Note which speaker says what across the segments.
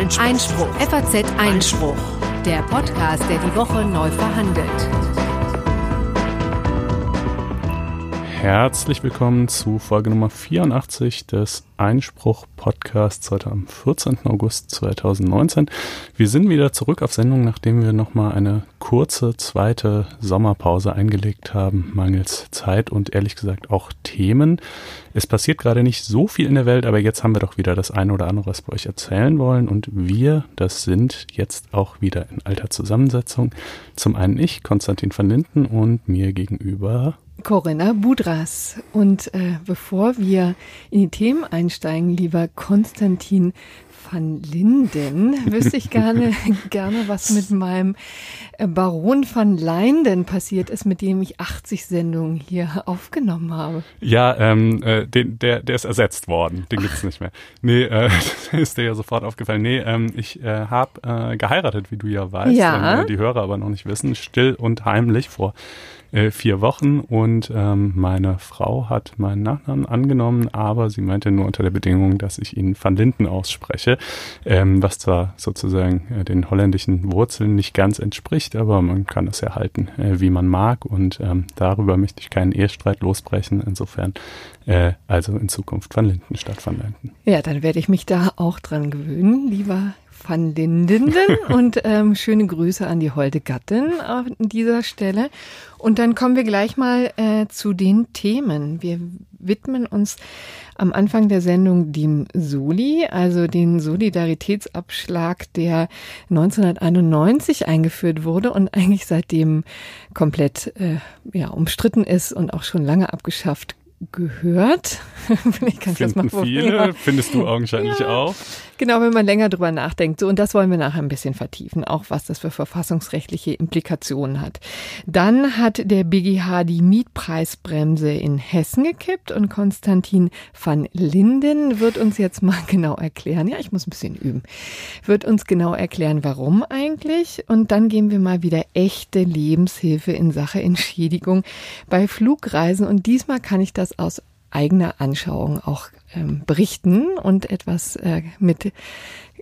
Speaker 1: Einspruch. Einspruch. FAZ Einspruch. Der Podcast, der die Woche neu verhandelt.
Speaker 2: Herzlich willkommen zu Folge Nummer 84 des Einspruch Podcasts heute am 14. August 2019. Wir sind wieder zurück auf Sendung, nachdem wir nochmal eine kurze zweite Sommerpause eingelegt haben, mangels Zeit und ehrlich gesagt auch Themen. Es passiert gerade nicht so viel in der Welt, aber jetzt haben wir doch wieder das eine oder andere, was wir euch erzählen wollen. Und wir, das sind jetzt auch wieder in alter Zusammensetzung. Zum einen ich, Konstantin van Linden und mir gegenüber
Speaker 3: Corinna Budras. Und äh, bevor wir in die Themen einsteigen, lieber Konstantin van Linden, wüsste ich gerne, gerne, was mit meinem äh, Baron van Leinden passiert ist, mit dem ich 80 Sendungen hier aufgenommen habe.
Speaker 2: Ja, ähm, äh, den, der, der ist ersetzt worden. Den gibt's nicht mehr. Nee, äh, ist dir ja sofort aufgefallen. Nee, ähm, ich äh, habe äh, geheiratet, wie du ja weißt.
Speaker 3: Ja.
Speaker 2: Ähm, die Hörer aber noch nicht wissen. Still und heimlich vor äh, vier Wochen und ähm, meine Frau hat meinen Nachnamen angenommen, aber sie meinte nur unter der Bedingung, dass ich ihn Van Linden ausspreche, ähm, was zwar sozusagen äh, den holländischen Wurzeln nicht ganz entspricht, aber man kann es ja halten, äh, wie man mag und ähm, darüber möchte ich keinen Ehestreit losbrechen. Insofern äh, also in Zukunft Van Linden statt Van Linden.
Speaker 3: Ja, dann werde ich mich da auch dran gewöhnen, lieber van Linden und ähm, schöne Grüße an die holde Gattin an dieser Stelle. Und dann kommen wir gleich mal äh, zu den Themen. Wir widmen uns am Anfang der Sendung dem Soli, also den Solidaritätsabschlag, der 1991 eingeführt wurde und eigentlich seitdem komplett äh, ja, umstritten ist und auch schon lange abgeschafft gehört.
Speaker 2: Vielleicht kann ich das mal viele, findest du augenscheinlich ja, auch.
Speaker 3: Genau, wenn man länger drüber nachdenkt. So, und das wollen wir nachher ein bisschen vertiefen, auch was das für verfassungsrechtliche Implikationen hat. Dann hat der BGH die Mietpreisbremse in Hessen gekippt und Konstantin van Linden wird uns jetzt mal genau erklären. Ja, ich muss ein bisschen üben. Wird uns genau erklären, warum eigentlich. Und dann geben wir mal wieder echte Lebenshilfe in Sache Entschädigung bei Flugreisen. Und diesmal kann ich das das aus eigener Anschauung auch ähm, berichten und etwas äh, mit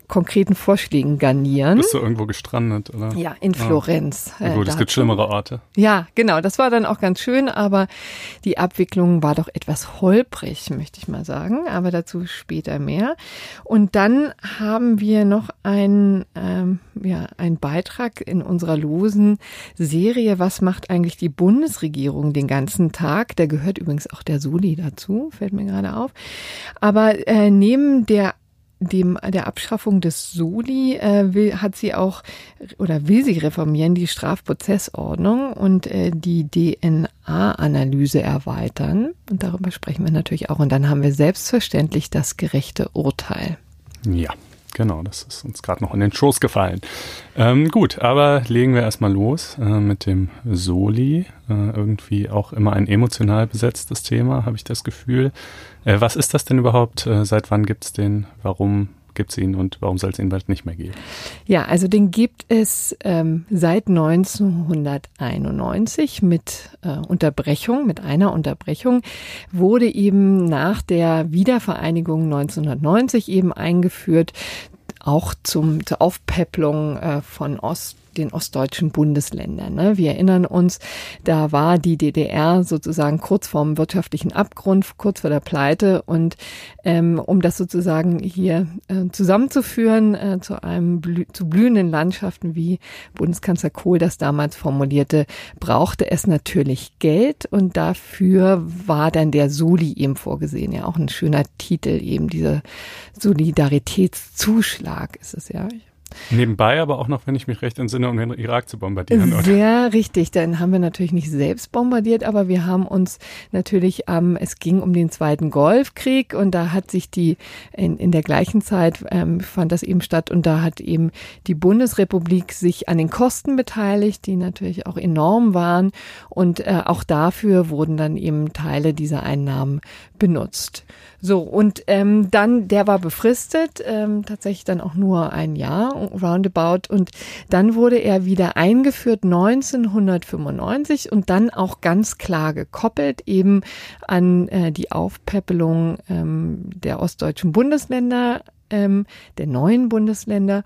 Speaker 3: konkreten Vorschlägen garnieren.
Speaker 2: Bist du irgendwo gestrandet, oder?
Speaker 3: Ja, in ah. Florenz.
Speaker 2: Ja. Gut, äh, es gibt schlimmere Orte.
Speaker 3: Ja, genau. Das war dann auch ganz schön, aber die Abwicklung war doch etwas holprig, möchte ich mal sagen. Aber dazu später mehr. Und dann haben wir noch einen, ähm, ja, einen Beitrag in unserer losen Serie. Was macht eigentlich die Bundesregierung den ganzen Tag? Da gehört übrigens auch der Soli dazu, fällt mir gerade auf. Aber äh, neben der dem der Abschaffung des Soli äh, will, hat sie auch oder will sie reformieren die Strafprozessordnung und äh, die DNA-Analyse erweitern. Und darüber sprechen wir natürlich auch. Und dann haben wir selbstverständlich das gerechte Urteil.
Speaker 2: Ja. Genau, das ist uns gerade noch in den Schoß gefallen. Ähm, gut, aber legen wir erstmal los äh, mit dem Soli. Äh, irgendwie auch immer ein emotional besetztes Thema, habe ich das Gefühl. Äh, was ist das denn überhaupt? Äh, seit wann gibt es den? Warum gibt es ihn und warum soll es ihn bald nicht mehr geben?
Speaker 3: Ja, also den gibt es ähm, seit 1991 mit äh, Unterbrechung, mit einer Unterbrechung, wurde eben nach der Wiedervereinigung 1990 eben eingeführt, auch zum, zur Aufpäpplung äh, von Ost den ostdeutschen Bundesländern. Ne? Wir erinnern uns, da war die DDR sozusagen kurz vorm wirtschaftlichen Abgrund, kurz vor der Pleite und ähm, um das sozusagen hier äh, zusammenzuführen äh, zu einem blü zu blühenden Landschaften, wie Bundeskanzler Kohl das damals formulierte, brauchte es natürlich Geld und dafür war dann der Soli eben vorgesehen. Ja, auch ein schöner Titel eben dieser Solidaritätszuschlag ist es ja.
Speaker 2: Nebenbei aber auch noch, wenn ich mich recht entsinne, um den Irak zu bombardieren.
Speaker 3: Oder? Sehr richtig. Dann haben wir natürlich nicht selbst bombardiert, aber wir haben uns natürlich, ähm, es ging um den Zweiten Golfkrieg und da hat sich die, in, in der gleichen Zeit ähm, fand das eben statt und da hat eben die Bundesrepublik sich an den Kosten beteiligt, die natürlich auch enorm waren und äh, auch dafür wurden dann eben Teile dieser Einnahmen benutzt. So, und ähm, dann, der war befristet, ähm, tatsächlich dann auch nur ein Jahr, roundabout. Und dann wurde er wieder eingeführt 1995 und dann auch ganz klar gekoppelt eben an äh, die Aufpäppelung ähm, der ostdeutschen Bundesländer ähm, der neuen Bundesländer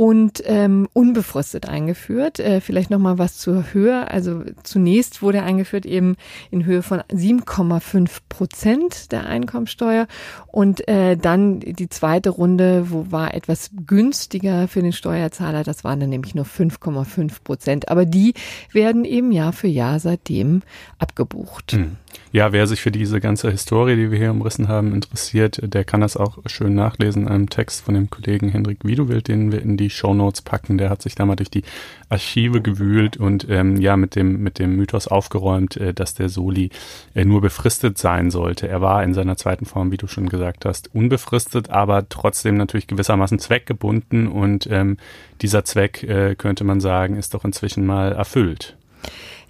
Speaker 3: und ähm, unbefristet eingeführt. Äh, vielleicht noch mal was zur Höhe. Also zunächst wurde eingeführt eben in Höhe von 7,5 Prozent der Einkommensteuer und äh, dann die zweite Runde, wo war etwas günstiger für den Steuerzahler. Das waren dann nämlich nur 5,5 Prozent. Aber die werden eben Jahr für Jahr seitdem abgebucht.
Speaker 2: Hm. Ja, wer sich für diese ganze Historie, die wir hier umrissen haben, interessiert, der kann das auch schön nachlesen in einem Text von dem Kollegen Hendrik Wiedewild, den wir in die Show Notes packen. Der hat sich da mal durch die Archive gewühlt und ähm, ja mit dem mit dem Mythos aufgeräumt, äh, dass der Soli äh, nur befristet sein sollte. Er war in seiner zweiten Form, wie du schon gesagt hast, unbefristet, aber trotzdem natürlich gewissermaßen zweckgebunden und ähm, dieser Zweck äh, könnte man sagen, ist doch inzwischen mal erfüllt.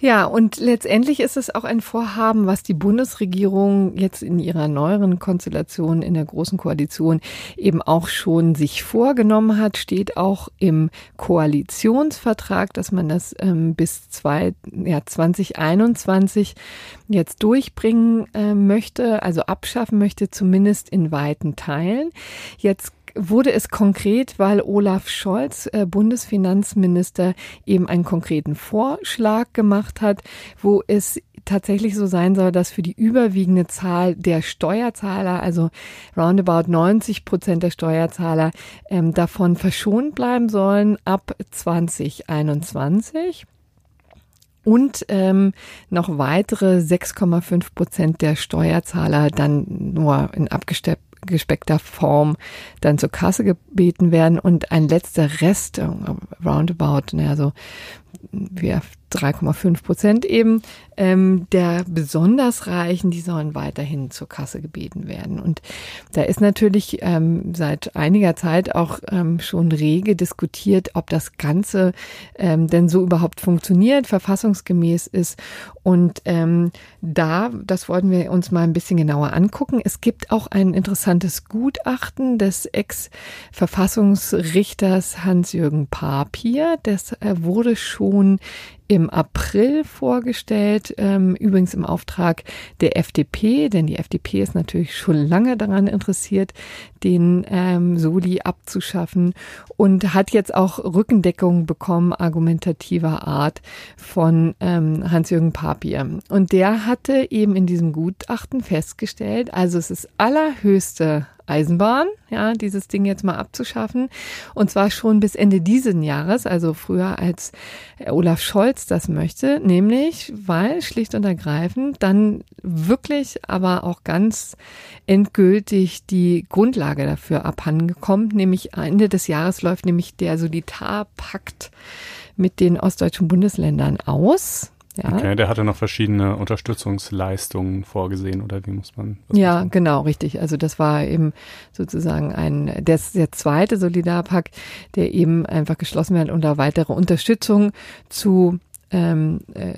Speaker 3: Ja, und letztendlich ist es auch ein Vorhaben, was die Bundesregierung jetzt in ihrer neueren Konstellation in der Großen Koalition eben auch schon sich vorgenommen hat, steht auch im Koalitionsvertrag, dass man das ähm, bis zwei, ja, 2021 jetzt durchbringen äh, möchte, also abschaffen möchte, zumindest in weiten Teilen. Jetzt wurde es konkret, weil Olaf Scholz, äh, Bundesfinanzminister, eben einen konkreten Vorschlag gemacht hat, wo es tatsächlich so sein soll, dass für die überwiegende Zahl der Steuerzahler, also roundabout 90 Prozent der Steuerzahler, ähm, davon verschont bleiben sollen ab 2021 und ähm, noch weitere 6,5 Prozent der Steuerzahler dann nur in abgesteppten gespeckter Form dann zur Kasse gebeten werden. Und ein letzter Rest, äh, roundabout, naja, so wie 3,5 Prozent eben, ähm, der besonders Reichen, die sollen weiterhin zur Kasse gebeten werden. Und da ist natürlich ähm, seit einiger Zeit auch ähm, schon rege diskutiert, ob das Ganze ähm, denn so überhaupt funktioniert, verfassungsgemäß ist. Und ähm, da, das wollten wir uns mal ein bisschen genauer angucken. Es gibt auch ein interessantes Gutachten des Ex-Verfassungsrichters Hans-Jürgen Papier. Das äh, wurde schon tun, im April vorgestellt, ähm, übrigens im Auftrag der FDP, denn die FDP ist natürlich schon lange daran interessiert, den ähm, Soli abzuschaffen und hat jetzt auch Rückendeckung bekommen, argumentativer Art, von ähm, Hans-Jürgen Papier. Und der hatte eben in diesem Gutachten festgestellt, also es ist allerhöchste Eisenbahn, ja, dieses Ding jetzt mal abzuschaffen. Und zwar schon bis Ende dieses Jahres, also früher als Olaf Scholz das möchte, nämlich weil schlicht und ergreifend dann wirklich aber auch ganz endgültig die Grundlage dafür abhandengekommen, nämlich Ende des Jahres läuft nämlich der Solidarpakt mit den ostdeutschen Bundesländern aus.
Speaker 2: Ja. Okay, der hatte noch verschiedene Unterstützungsleistungen vorgesehen, oder wie muss man?
Speaker 3: Ja, machen? genau, richtig. Also das war eben sozusagen ein, der, der zweite Solidarpakt, der eben einfach geschlossen wird unter weitere Unterstützung zu ähm, äh,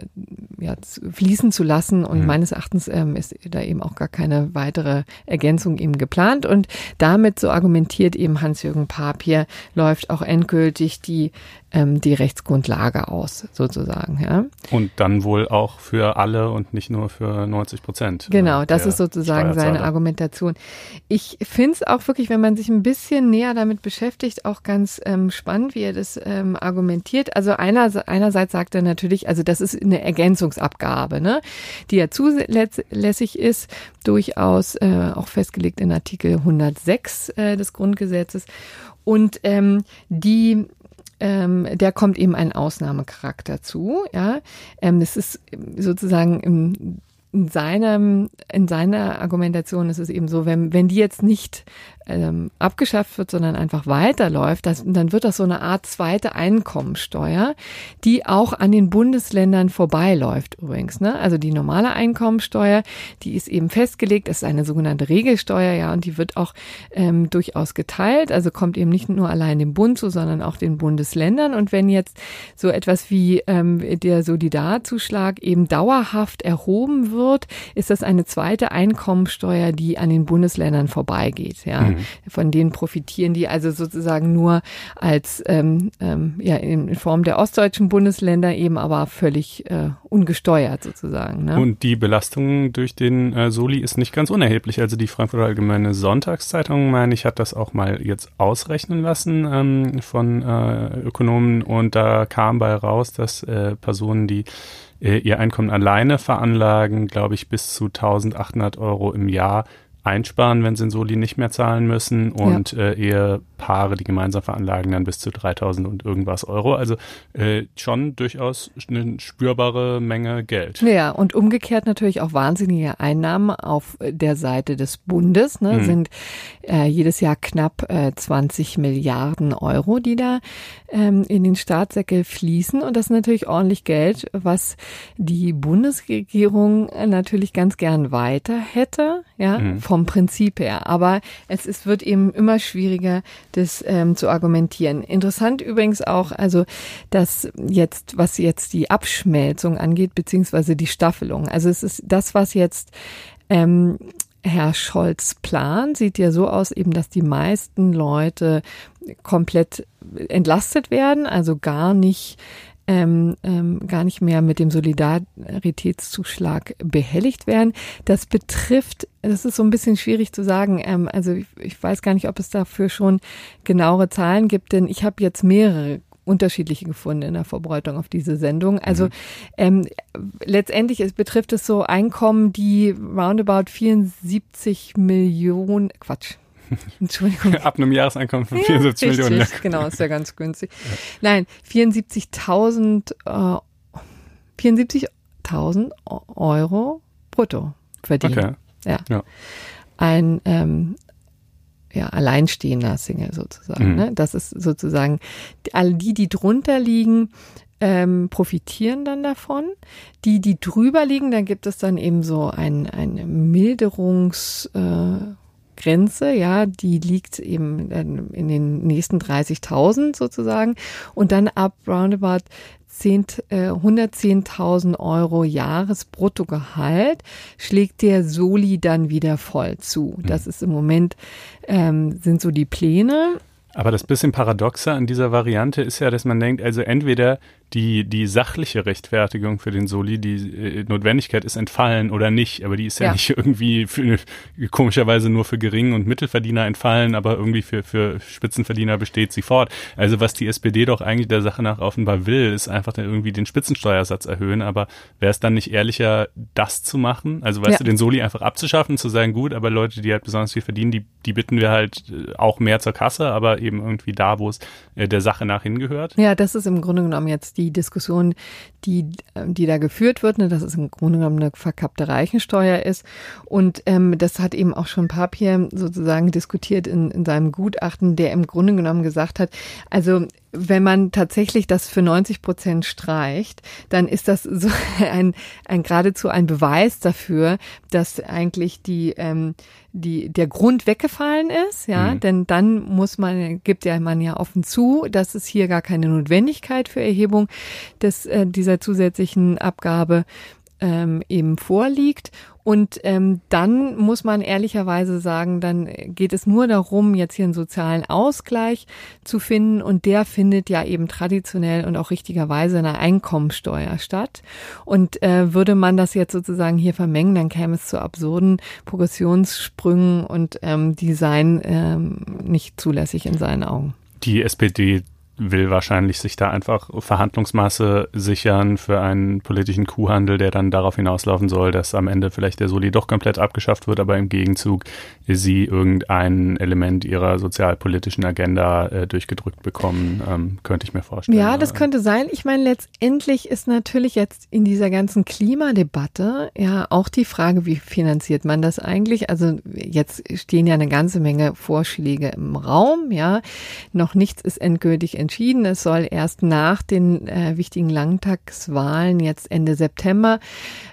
Speaker 3: ja, fließen zu lassen. Und mhm. meines Erachtens ähm, ist da eben auch gar keine weitere Ergänzung eben geplant. Und damit, so argumentiert eben Hans-Jürgen Papier, läuft auch endgültig die ähm, die Rechtsgrundlage aus, sozusagen. Ja.
Speaker 2: Und dann wohl auch für alle und nicht nur für 90 Prozent.
Speaker 3: Genau, das ist sozusagen seine Argumentation. Ich finde es auch wirklich, wenn man sich ein bisschen näher damit beschäftigt, auch ganz ähm, spannend, wie er das ähm, argumentiert. Also einer, einerseits sagt er natürlich, also das ist eine Ergänzungsabgabe, ne, die ja zulässig ist, durchaus äh, auch festgelegt in Artikel 106 äh, des Grundgesetzes. Und ähm, die ähm, der kommt eben ein Ausnahmecharakter zu. Ja, ähm, das ist sozusagen im in seinem, in seiner Argumentation ist es eben so, wenn, wenn die jetzt nicht ähm, abgeschafft wird, sondern einfach weiterläuft, das, dann wird das so eine Art zweite Einkommensteuer, die auch an den Bundesländern vorbeiläuft übrigens. Ne? Also die normale Einkommensteuer, die ist eben festgelegt, das ist eine sogenannte Regelsteuer, ja, und die wird auch ähm, durchaus geteilt, also kommt eben nicht nur allein dem Bund zu, sondern auch den Bundesländern. Und wenn jetzt so etwas wie ähm, der Solidarzuschlag eben dauerhaft erhoben wird, ist das eine zweite Einkommensteuer, die an den Bundesländern vorbeigeht. Ja. Mhm. Mhm. von denen profitieren die also sozusagen nur als ähm, ähm, ja in Form der ostdeutschen Bundesländer eben aber völlig äh, ungesteuert sozusagen.
Speaker 2: Ne? Und die Belastung durch den äh, Soli ist nicht ganz unerheblich. Also die Frankfurter Allgemeine Sonntagszeitung, meine ich, hat das auch mal jetzt ausrechnen lassen ähm, von äh, Ökonomen und da kam bei raus, dass äh, Personen, die äh, ihr Einkommen alleine veranlagen, glaube ich, bis zu 1800 Euro im Jahr einsparen, wenn sie in Soli nicht mehr zahlen müssen und ja. äh, Ehepaare, die gemeinsam veranlagen, dann bis zu 3000 und irgendwas Euro. Also äh, schon durchaus eine spürbare Menge Geld.
Speaker 3: Ja, und umgekehrt natürlich auch wahnsinnige Einnahmen auf der Seite des Bundes, ne, mhm. sind äh, jedes Jahr knapp äh, 20 Milliarden Euro, die da ähm, in den Staatssäckel fließen. Und das ist natürlich ordentlich Geld, was die Bundesregierung natürlich ganz gern weiter hätte, ja, mhm vom Prinzip her. Aber es ist, wird eben immer schwieriger, das ähm, zu argumentieren. Interessant übrigens auch, also, dass jetzt, was jetzt die Abschmelzung angeht, beziehungsweise die Staffelung. Also es ist das, was jetzt ähm, Herr Scholz Plan sieht ja so aus, eben, dass die meisten Leute komplett entlastet werden, also gar nicht ähm, ähm, gar nicht mehr mit dem Solidaritätszuschlag behelligt werden. Das betrifft, das ist so ein bisschen schwierig zu sagen, ähm, also ich, ich weiß gar nicht, ob es dafür schon genauere Zahlen gibt, denn ich habe jetzt mehrere unterschiedliche gefunden in der Vorbereitung auf diese Sendung. Also mhm. ähm, letztendlich es betrifft es so Einkommen, die roundabout 74 Millionen, Quatsch,
Speaker 2: Entschuldigung. Ab einem Jahreseinkommen von 74 ja, Millionen.
Speaker 3: Genau, ist ja ganz günstig. Ja. Nein, 74.000 äh, 74.000 Euro brutto verdienen. Okay. Ja. ja. Ein ähm, ja, alleinstehender Single sozusagen. Mhm. Ne? Das ist sozusagen, all die, die drunter liegen, ähm, profitieren dann davon. Die, die drüber liegen, da gibt es dann eben so ein, ein Milderungs, äh, Grenze, ja, die liegt eben in den nächsten 30.000 sozusagen und dann ab roundabout 10, äh, 110.000 Euro Jahresbruttogehalt schlägt der Soli dann wieder voll zu. Das mhm. ist im Moment, ähm, sind so die Pläne.
Speaker 2: Aber das bisschen paradoxe an dieser Variante ist ja, dass man denkt, also entweder die, die sachliche Rechtfertigung für den Soli, die äh, Notwendigkeit ist entfallen oder nicht, aber die ist ja, ja. nicht irgendwie für, komischerweise nur für Gering- und Mittelverdiener entfallen, aber irgendwie für, für Spitzenverdiener besteht sie fort. Also was die SPD doch eigentlich der Sache nach offenbar will, ist einfach irgendwie den Spitzensteuersatz erhöhen, aber wäre es dann nicht ehrlicher, das zu machen? Also weißt ja. du, den Soli einfach abzuschaffen, zu sagen, gut, aber Leute, die halt besonders viel verdienen, die, die bitten wir halt äh, auch mehr zur Kasse, aber eben irgendwie da, wo es äh, der Sache nach hingehört.
Speaker 3: Ja, das ist im Grunde genommen jetzt die Diskussion, die, die da geführt wird, ne, dass es im Grunde genommen eine verkappte Reichensteuer ist. Und ähm, das hat eben auch schon Papier sozusagen diskutiert in, in seinem Gutachten, der im Grunde genommen gesagt hat, also wenn man tatsächlich das für 90 Prozent streicht, dann ist das so ein, ein geradezu ein Beweis dafür, dass eigentlich die, ähm, die, der Grund weggefallen ist, ja, mhm. denn dann muss man, gibt ja man ja offen zu, dass es hier gar keine Notwendigkeit für Erhebung des, äh, dieser zusätzlichen Abgabe ähm, eben vorliegt. Und ähm, dann muss man ehrlicherweise sagen, dann geht es nur darum, jetzt hier einen sozialen Ausgleich zu finden. Und der findet ja eben traditionell und auch richtigerweise in der Einkommensteuer statt. Und äh, würde man das jetzt sozusagen hier vermengen, dann käme es zu absurden Progressionssprüngen und ähm, die seien ähm, nicht zulässig in seinen Augen.
Speaker 2: Die SPD will wahrscheinlich sich da einfach Verhandlungsmasse sichern für einen politischen Kuhhandel, der dann darauf hinauslaufen soll, dass am Ende vielleicht der Soli doch komplett abgeschafft wird, aber im Gegenzug sie irgendein Element ihrer sozialpolitischen Agenda äh, durchgedrückt bekommen, ähm, könnte ich mir vorstellen.
Speaker 3: Ja, das könnte sein. Ich meine, letztendlich ist natürlich jetzt in dieser ganzen Klimadebatte ja auch die Frage, wie finanziert man das eigentlich? Also jetzt stehen ja eine ganze Menge Vorschläge im Raum, ja. Noch nichts ist endgültig entschieden. Es soll erst nach den äh, wichtigen Landtagswahlen jetzt Ende September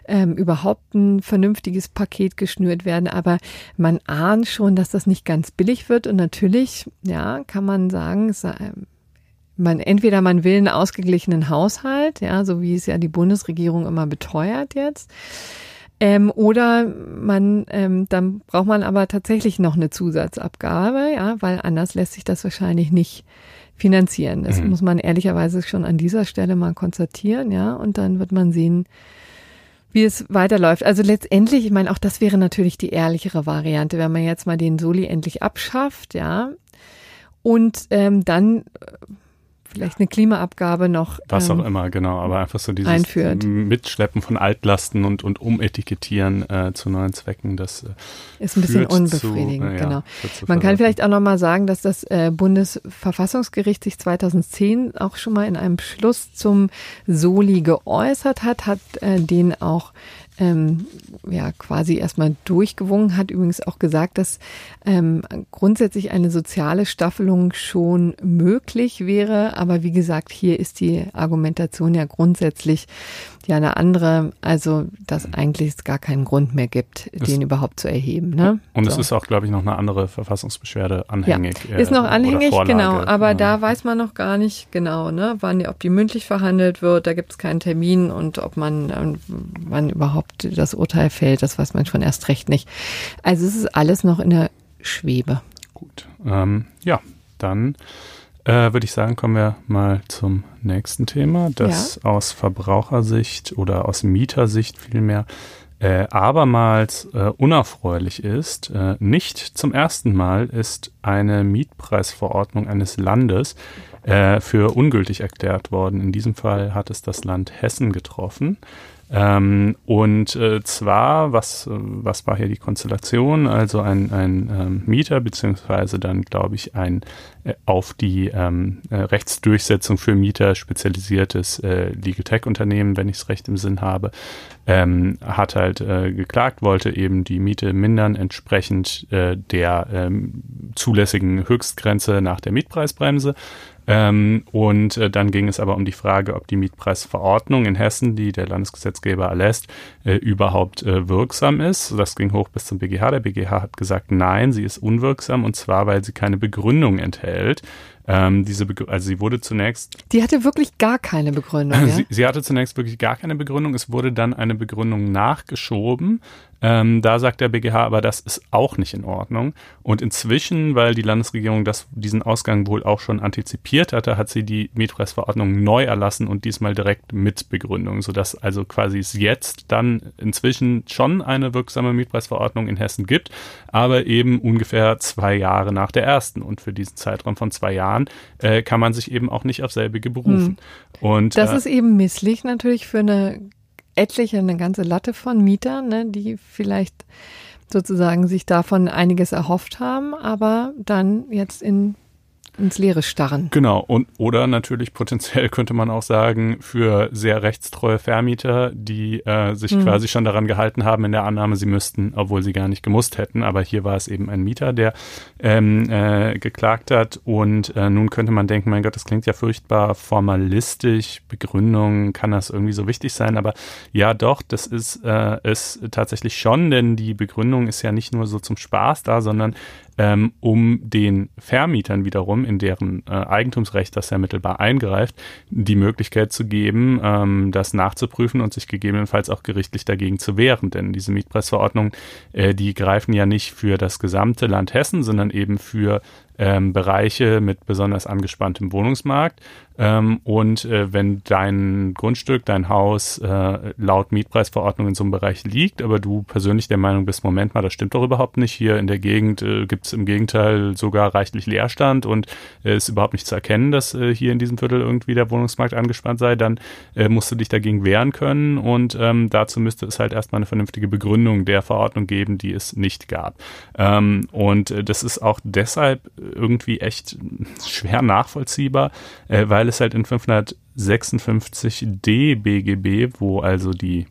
Speaker 3: ähm, überhaupt ein vernünftiges Paket geschnürt werden. Aber man ahnt schon, dass das nicht ganz billig wird. Und natürlich, ja, kann man sagen, es, äh, man entweder man will einen ausgeglichenen Haushalt, ja, so wie es ja die Bundesregierung immer beteuert jetzt. Ähm, oder man, ähm, dann braucht man aber tatsächlich noch eine Zusatzabgabe, ja, weil anders lässt sich das wahrscheinlich nicht finanzieren. Das mhm. muss man ehrlicherweise schon an dieser Stelle mal konstatieren, ja, und dann wird man sehen, wie es weiterläuft. Also letztendlich, ich meine, auch das wäre natürlich die ehrlichere Variante, wenn man jetzt mal den Soli endlich abschafft, ja, und ähm, dann vielleicht eine Klimaabgabe noch.
Speaker 2: Was ähm, auch immer, genau, aber einfach so dieses einführt. Mitschleppen von Altlasten und, und Umetikettieren äh, zu neuen Zwecken, das
Speaker 3: äh, ist ein bisschen unbefriedigend, zu, äh, genau. Man kann vielleicht auch nochmal sagen, dass das äh, Bundesverfassungsgericht sich 2010 auch schon mal in einem Beschluss zum Soli geäußert hat, hat äh, den auch ähm, ja quasi erstmal durchgewungen, hat übrigens auch gesagt, dass ähm, grundsätzlich eine soziale Staffelung schon möglich wäre. Aber wie gesagt, hier ist die Argumentation ja grundsätzlich ja eine andere, also dass eigentlich es gar keinen Grund mehr gibt, es den überhaupt zu erheben. Ne?
Speaker 2: Und so. es ist auch, glaube ich, noch eine andere Verfassungsbeschwerde anhängig.
Speaker 3: Ja, ist noch äh, anhängig, genau, aber ja. da weiß man noch gar nicht genau, ne, wann, ob die mündlich verhandelt wird, da gibt es keinen Termin und ob man, äh, wann überhaupt das Urteil fällt, das weiß man schon erst recht nicht. Also es ist alles noch in der Schwebe.
Speaker 2: Gut, ähm, ja, dann äh, würde ich sagen, kommen wir mal zum nächsten Thema, das ja. aus Verbrauchersicht oder aus Mietersicht vielmehr äh, abermals äh, unerfreulich ist. Äh, nicht zum ersten Mal ist eine Mietpreisverordnung eines Landes äh, für ungültig erklärt worden. In diesem Fall hat es das Land Hessen getroffen. Ähm, und äh, zwar, was, was war hier die Konstellation? Also ein, ein ähm, Mieter, beziehungsweise dann, glaube ich, ein äh, auf die ähm, äh, Rechtsdurchsetzung für Mieter spezialisiertes äh, Legal Tech-Unternehmen, wenn ich es recht im Sinn habe, ähm, hat halt äh, geklagt, wollte eben die Miete mindern, entsprechend äh, der ähm, zulässigen Höchstgrenze nach der Mietpreisbremse. Ähm, und äh, dann ging es aber um die Frage, ob die Mietpreisverordnung in Hessen, die der Landesgesetzgeber erlässt, äh, überhaupt äh, wirksam ist. Das ging hoch bis zum BGH. Der BGH hat gesagt, nein, sie ist unwirksam und zwar, weil sie keine Begründung enthält. Ähm, diese also sie wurde zunächst.
Speaker 3: Die hatte wirklich gar keine Begründung. Ja?
Speaker 2: Sie, sie, hatte zunächst wirklich gar keine Begründung. Es wurde dann eine Begründung nachgeschoben. Ähm, da sagt der BGH aber, das ist auch nicht in Ordnung. Und inzwischen, weil die Landesregierung das, diesen Ausgang wohl auch schon antizipiert hatte, hat sie die Mietpreisverordnung neu erlassen und diesmal direkt mit Begründung, sodass also quasi es jetzt dann inzwischen schon eine wirksame Mietpreisverordnung in Hessen gibt, aber eben ungefähr zwei Jahre nach der ersten. Und für diesen Zeitraum von zwei Jahren äh, kann man sich eben auch nicht auf selbige berufen.
Speaker 3: Hm. Und, das äh, ist eben misslich natürlich für eine etliche, eine ganze Latte von Mietern, ne, die vielleicht sozusagen sich davon einiges erhofft haben, aber dann jetzt in ins Leere starren.
Speaker 2: Genau, und oder natürlich potenziell könnte man auch sagen, für sehr rechtstreue Vermieter, die äh, sich mhm. quasi schon daran gehalten haben in der Annahme, sie müssten, obwohl sie gar nicht gemusst hätten. Aber hier war es eben ein Mieter, der ähm, äh, geklagt hat. Und äh, nun könnte man denken, mein Gott, das klingt ja furchtbar formalistisch, Begründung, kann das irgendwie so wichtig sein? Aber ja, doch, das ist äh, es tatsächlich schon, denn die Begründung ist ja nicht nur so zum Spaß da, sondern ähm, um den Vermietern wiederum, in deren äh, Eigentumsrecht das ja mittelbar eingreift, die Möglichkeit zu geben, ähm, das nachzuprüfen und sich gegebenenfalls auch gerichtlich dagegen zu wehren. Denn diese Mietpreisverordnungen, äh, die greifen ja nicht für das gesamte Land Hessen, sondern eben für ähm, Bereiche mit besonders angespanntem Wohnungsmarkt. Ähm, und äh, wenn dein Grundstück, dein Haus äh, laut Mietpreisverordnung in so einem Bereich liegt, aber du persönlich der Meinung bist, Moment mal, das stimmt doch überhaupt nicht. Hier in der Gegend äh, gibt es im Gegenteil sogar reichlich Leerstand und äh, ist überhaupt nicht zu erkennen, dass äh, hier in diesem Viertel irgendwie der Wohnungsmarkt angespannt sei, dann äh, musst du dich dagegen wehren können und ähm, dazu müsste es halt erstmal eine vernünftige Begründung der Verordnung geben, die es nicht gab. Ähm, und äh, das ist auch deshalb irgendwie echt schwer nachvollziehbar, äh, weil es halt in 556d BGB, wo also die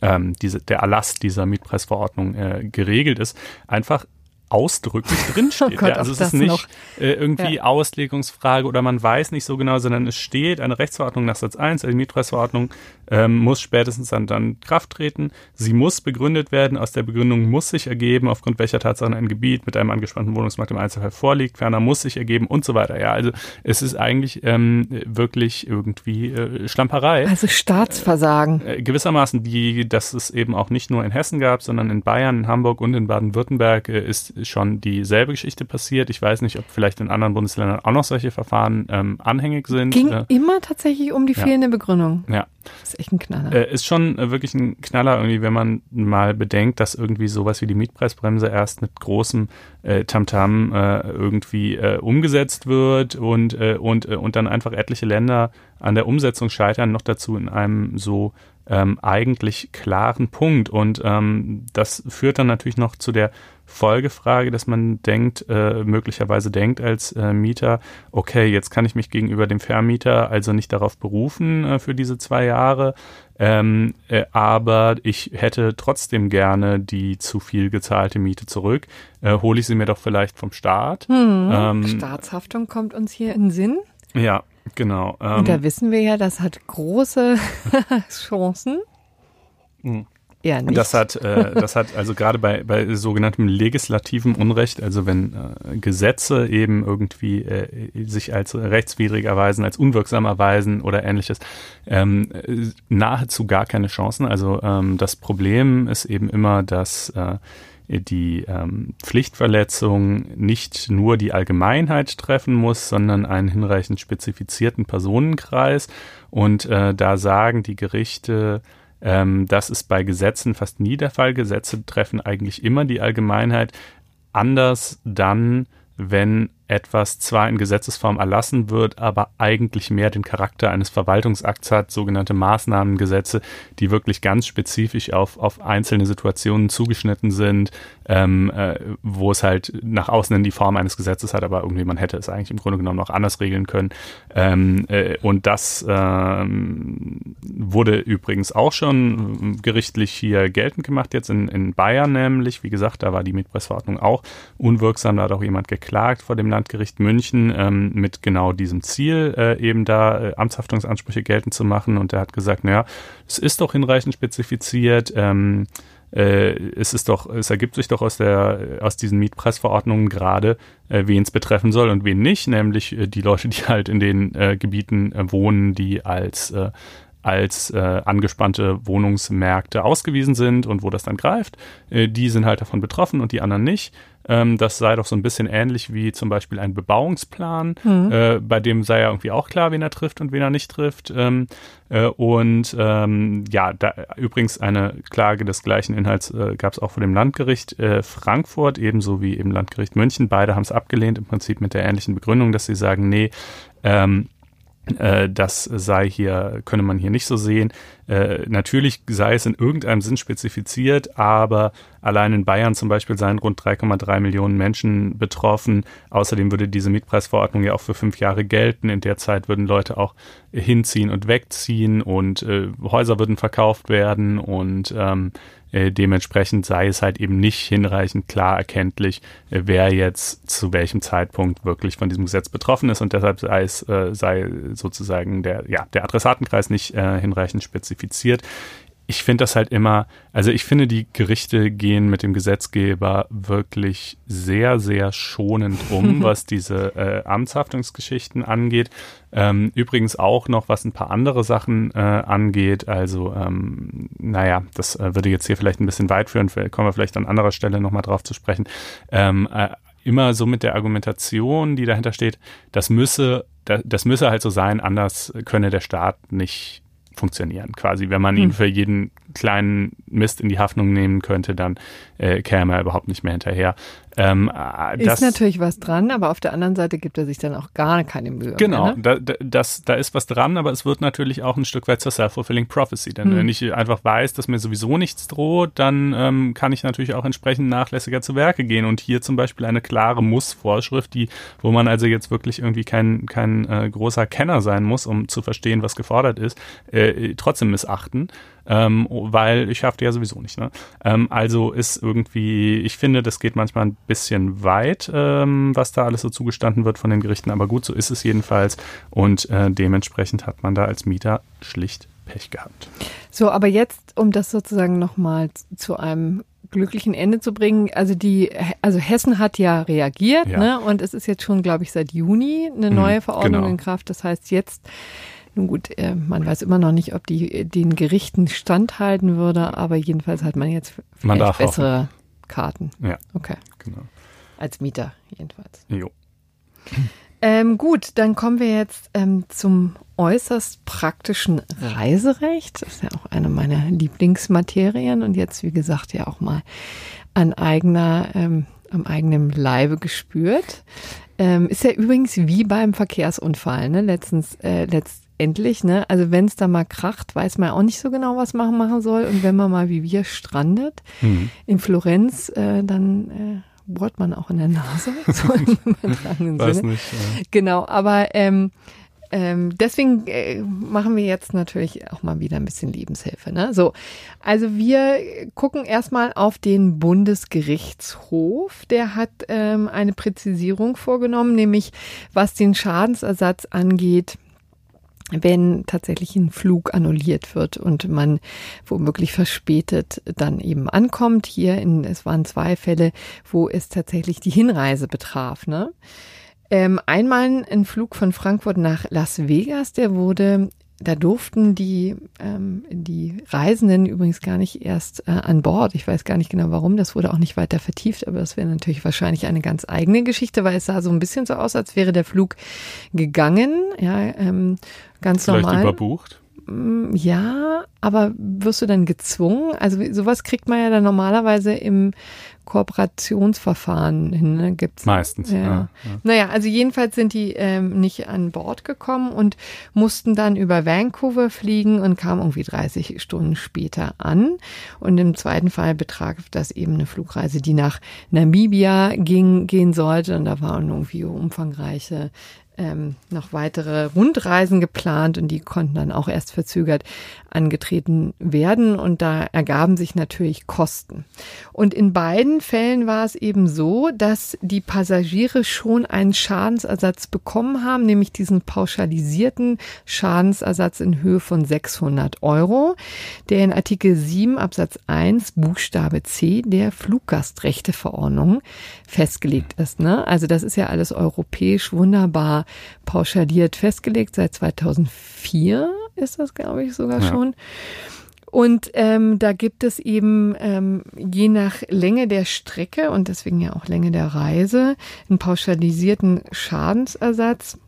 Speaker 2: ähm, diese, der Erlass dieser Mietpreisverordnung äh, geregelt ist, einfach ausdrücklich drinsteht.
Speaker 3: Oh Gott,
Speaker 2: ja, also es ist nicht äh, irgendwie ja. Auslegungsfrage oder man weiß nicht so genau, sondern es steht eine Rechtsverordnung nach Satz 1, die Mietpreisverordnung ähm, muss spätestens dann, dann Kraft treten. Sie muss begründet werden. Aus der Begründung muss sich ergeben, aufgrund welcher Tatsachen ein Gebiet mit einem angespannten Wohnungsmarkt im Einzelfall vorliegt. Ferner muss sich ergeben und so weiter. Ja, also es ist eigentlich ähm, wirklich irgendwie äh, Schlamperei.
Speaker 3: Also Staatsversagen.
Speaker 2: Äh, gewissermaßen, die, dass es eben auch nicht nur in Hessen gab, sondern in Bayern, in Hamburg und in Baden-Württemberg äh, ist schon dieselbe Geschichte passiert. Ich weiß nicht, ob vielleicht in anderen Bundesländern auch noch solche Verfahren ähm, anhängig sind.
Speaker 3: Ging äh, immer tatsächlich um die fehlende
Speaker 2: ja.
Speaker 3: Begründung.
Speaker 2: Ja.
Speaker 3: Das ist echt ein Knaller.
Speaker 2: Äh, ist schon äh, wirklich ein Knaller irgendwie, wenn man mal bedenkt, dass irgendwie sowas wie die Mietpreisbremse erst mit großem äh, Tamtam äh, irgendwie äh, umgesetzt wird und, und, und dann einfach etliche Länder an der Umsetzung scheitern, noch dazu in einem so ähm, eigentlich klaren Punkt. Und ähm, das führt dann natürlich noch zu der Folgefrage, dass man denkt, äh, möglicherweise denkt als äh, Mieter, okay, jetzt kann ich mich gegenüber dem Vermieter also nicht darauf berufen äh, für diese zwei Jahre, ähm, äh, aber ich hätte trotzdem gerne die zu viel gezahlte Miete zurück. Äh, hole ich sie mir doch vielleicht vom Staat.
Speaker 3: Hm, ähm, Staatshaftung kommt uns hier in den Sinn.
Speaker 2: Ja, genau.
Speaker 3: Ähm, Und da wissen wir ja, das hat große Chancen.
Speaker 2: Mhm. Eher nicht. Das hat, äh, das hat also gerade bei, bei sogenanntem legislativen Unrecht, also wenn äh, Gesetze eben irgendwie äh, sich als rechtswidrig erweisen, als unwirksam erweisen oder ähnliches, ähm, nahezu gar keine Chancen. Also ähm, das Problem ist eben immer, dass äh, die ähm, Pflichtverletzung nicht nur die Allgemeinheit treffen muss, sondern einen hinreichend spezifizierten Personenkreis. Und äh, da sagen die Gerichte, ähm, das ist bei Gesetzen fast nie der Fall. Gesetze treffen eigentlich immer die Allgemeinheit. Anders dann, wenn etwas zwar in Gesetzesform erlassen wird, aber eigentlich mehr den Charakter eines Verwaltungsakts hat, sogenannte Maßnahmengesetze, die wirklich ganz spezifisch auf, auf einzelne Situationen zugeschnitten sind, ähm, äh, wo es halt nach außen in die Form eines Gesetzes hat, aber irgendwie man hätte es eigentlich im Grunde genommen noch anders regeln können. Ähm, äh, und das ähm, wurde übrigens auch schon gerichtlich hier geltend gemacht, jetzt in, in Bayern nämlich. Wie gesagt, da war die Mietpreisverordnung auch unwirksam, da hat auch jemand geklagt vor dem Landgericht München ähm, mit genau diesem Ziel, äh, eben da äh, Amtshaftungsansprüche geltend zu machen. Und er hat gesagt, naja, es ist doch hinreichend spezifiziert. Ähm, äh, es ist doch, es ergibt sich doch aus der, aus diesen Mietpreisverordnungen gerade, äh, wen es betreffen soll und wen nicht, nämlich äh, die Leute, die halt in den äh, Gebieten äh, wohnen, die als äh, als äh, angespannte Wohnungsmärkte ausgewiesen sind und wo das dann greift, äh, die sind halt davon betroffen und die anderen nicht. Ähm, das sei doch so ein bisschen ähnlich wie zum Beispiel ein Bebauungsplan, mhm. äh, bei dem sei ja irgendwie auch klar, wen er trifft und wen er nicht trifft. Ähm, äh, und ähm, ja, da, übrigens eine Klage des gleichen Inhalts äh, gab es auch vor dem Landgericht äh, Frankfurt, ebenso wie im Landgericht München. Beide haben es abgelehnt, im Prinzip mit der ähnlichen Begründung, dass sie sagen, nee, ähm, äh, das sei hier, könne man hier nicht so sehen. Äh, natürlich sei es in irgendeinem Sinn spezifiziert, aber allein in Bayern zum Beispiel seien rund 3,3 Millionen Menschen betroffen. Außerdem würde diese Mietpreisverordnung ja auch für fünf Jahre gelten. In der Zeit würden Leute auch hinziehen und wegziehen und äh, Häuser würden verkauft werden und ähm, äh, dementsprechend sei es halt eben nicht hinreichend klar erkenntlich, äh, wer jetzt zu welchem Zeitpunkt wirklich von diesem Gesetz betroffen ist und deshalb sei es äh, sei sozusagen der ja der Adressatenkreis nicht äh, hinreichend spezifiziert ich finde das halt immer, also ich finde, die Gerichte gehen mit dem Gesetzgeber wirklich sehr, sehr schonend um, was diese äh, Amtshaftungsgeschichten angeht. Ähm, übrigens auch noch, was ein paar andere Sachen äh, angeht. Also, ähm, naja, das äh, würde jetzt hier vielleicht ein bisschen weit führen, kommen wir vielleicht an anderer Stelle nochmal drauf zu sprechen. Ähm, äh, immer so mit der Argumentation, die dahinter steht, das müsse, das, das müsse halt so sein, anders könne der Staat nicht funktionieren. Quasi, wenn man ihn hm. für jeden kleinen Mist in die Haftung nehmen könnte, dann äh, käme er überhaupt nicht mehr hinterher.
Speaker 3: Ähm, äh, ist natürlich was dran, aber auf der anderen Seite gibt er sich dann auch gar keine Mühe.
Speaker 2: Genau,
Speaker 3: mehr,
Speaker 2: ne? da, das, da ist was dran, aber es wird natürlich auch ein Stück weit zur self-fulfilling prophecy. Denn hm. wenn ich einfach weiß, dass mir sowieso nichts droht, dann ähm, kann ich natürlich auch entsprechend nachlässiger zu Werke gehen. Und hier zum Beispiel eine klare Muss-Vorschrift, die, wo man also jetzt wirklich irgendwie kein, kein äh, großer Kenner sein muss, um zu verstehen, was gefordert ist, äh, trotzdem missachten, ähm, weil ich schaffte ja sowieso nicht. Ne? Ähm, also ist irgendwie, ich finde, das geht manchmal ein bisschen weit, ähm, was da alles so zugestanden wird von den Gerichten, aber gut, so ist es jedenfalls und äh, dementsprechend hat man da als Mieter schlicht Pech gehabt.
Speaker 3: So, aber jetzt, um das sozusagen nochmal zu einem glücklichen Ende zu bringen. Also die, also Hessen hat ja reagiert, ja. ne? Und es ist jetzt schon, glaube ich, seit Juni eine mhm, neue Verordnung genau. in Kraft. Das heißt jetzt, nun gut, äh, man weiß immer noch nicht, ob die den Gerichten standhalten würde, aber jedenfalls hat man jetzt
Speaker 2: man
Speaker 3: bessere hoffen. Karten.
Speaker 2: Ja.
Speaker 3: Okay.
Speaker 2: Genau.
Speaker 3: Als Mieter jedenfalls.
Speaker 2: Jo.
Speaker 3: Ähm, gut, dann kommen wir jetzt ähm, zum äußerst praktischen Reiserecht. Das ist ja auch eine meiner Lieblingsmaterien und jetzt, wie gesagt, ja auch mal an eigener, ähm, am eigenen Leibe gespürt. Ähm, ist ja übrigens wie beim Verkehrsunfall, ne? Letztens, äh, letztendlich, ne? Also wenn es da mal kracht, weiß man auch nicht so genau, was man machen soll. Und wenn man mal wie wir strandet mhm. in Florenz, äh, dann äh, bohrt man auch in der Nase. So
Speaker 2: im Weiß Sinne. nicht. Ja.
Speaker 3: Genau, aber ähm, ähm, deswegen äh, machen wir jetzt natürlich auch mal wieder ein bisschen Lebenshilfe. Ne? So, also wir gucken erstmal auf den Bundesgerichtshof. Der hat ähm, eine Präzisierung vorgenommen, nämlich was den Schadensersatz angeht wenn tatsächlich ein Flug annulliert wird und man womöglich verspätet dann eben ankommt. Hier in, es waren zwei Fälle, wo es tatsächlich die Hinreise betraf. Ne? Ähm, einmal ein Flug von Frankfurt nach Las Vegas, der wurde da durften die, ähm, die Reisenden übrigens gar nicht erst äh, an Bord. Ich weiß gar nicht genau warum, das wurde auch nicht weiter vertieft, aber das wäre natürlich wahrscheinlich eine ganz eigene Geschichte, weil es sah so ein bisschen so aus, als wäre der Flug gegangen, ja, ähm, ganz
Speaker 2: Vielleicht
Speaker 3: normal.
Speaker 2: überbucht?
Speaker 3: Mm, ja, aber wirst du dann gezwungen? Also sowas kriegt man ja dann normalerweise im Kooperationsverfahren hin. Ne? Gibt's,
Speaker 2: Meistens. Ja. Ja, ja.
Speaker 3: Naja, also jedenfalls sind die ähm, nicht an Bord gekommen und mussten dann über Vancouver fliegen und kamen irgendwie 30 Stunden später an. Und im zweiten Fall betraf das eben eine Flugreise, die nach Namibia ging, gehen sollte. Und da waren irgendwie umfangreiche ähm, noch weitere Rundreisen geplant und die konnten dann auch erst verzögert angetreten werden und da ergaben sich natürlich Kosten. Und in beiden Fällen war es eben so, dass die Passagiere schon einen Schadensersatz bekommen haben, nämlich diesen pauschalisierten Schadensersatz in Höhe von 600 Euro, der in Artikel 7 Absatz 1 Buchstabe C der Fluggastrechteverordnung festgelegt ist. Ne? Also das ist ja alles europäisch wunderbar pauschaliert festgelegt. Seit 2004 ist das, glaube ich, sogar ja. schon. Und ähm, da gibt es eben ähm, je nach Länge der Strecke und deswegen ja auch Länge der Reise einen pauschalisierten Schadensersatz.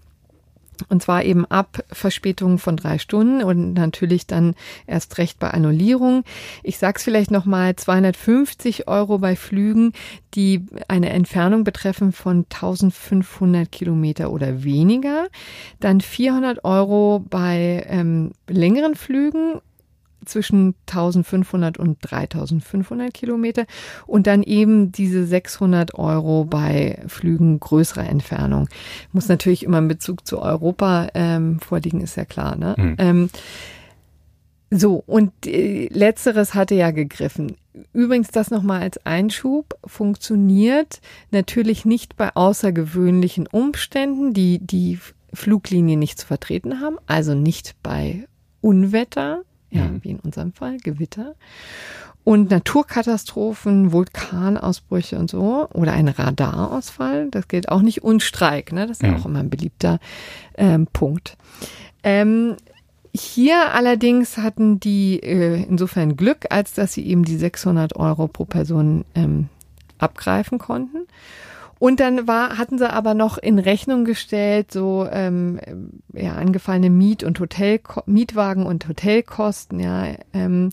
Speaker 3: Und zwar eben ab Verspätungen von drei Stunden und natürlich dann erst recht bei Annullierung. Ich sag's vielleicht nochmal, 250 Euro bei Flügen, die eine Entfernung betreffen von 1500 Kilometer oder weniger. Dann 400 Euro bei ähm, längeren Flügen zwischen 1500 und 3500 Kilometer und dann eben diese 600 Euro bei Flügen größerer Entfernung. Muss natürlich immer in Bezug zu Europa ähm, vorliegen, ist ja klar. Ne? Mhm. Ähm, so, und äh, letzteres hatte ja gegriffen. Übrigens, das nochmal als Einschub, funktioniert natürlich nicht bei außergewöhnlichen Umständen, die die Fluglinie nicht zu vertreten haben, also nicht bei Unwetter, ja, mhm. wie in unserem Fall, Gewitter. Und Naturkatastrophen, Vulkanausbrüche und so oder ein Radarausfall, das gilt auch nicht. Und Streik, ne? das ist ja auch immer ein beliebter ähm, Punkt. Ähm, hier allerdings hatten die äh, insofern Glück, als dass sie eben die 600 Euro pro Person ähm, abgreifen konnten. Und dann war, hatten sie aber noch in Rechnung gestellt, so ähm, ja, angefallene Miet- und Hotel, Mietwagen und Hotelkosten, ja, ähm,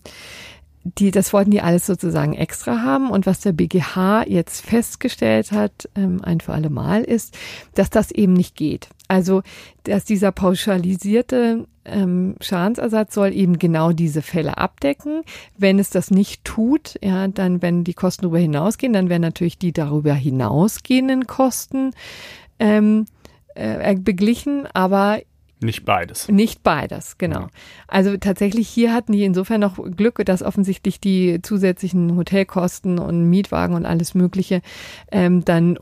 Speaker 3: die, das wollten die alles sozusagen extra haben. Und was der BGH jetzt festgestellt hat, ähm, ein für alle Mal, ist, dass das eben nicht geht. Also, dass dieser pauschalisierte ähm, Schadensersatz soll eben genau diese Fälle abdecken. Wenn es das nicht tut, ja, dann, wenn die Kosten darüber hinausgehen, dann werden natürlich die darüber hinausgehenden Kosten ähm, äh, beglichen. Aber
Speaker 2: Nicht beides.
Speaker 3: Nicht beides, genau. Also tatsächlich hier hatten die insofern noch Glück, dass offensichtlich die zusätzlichen Hotelkosten und Mietwagen und alles Mögliche ähm, dann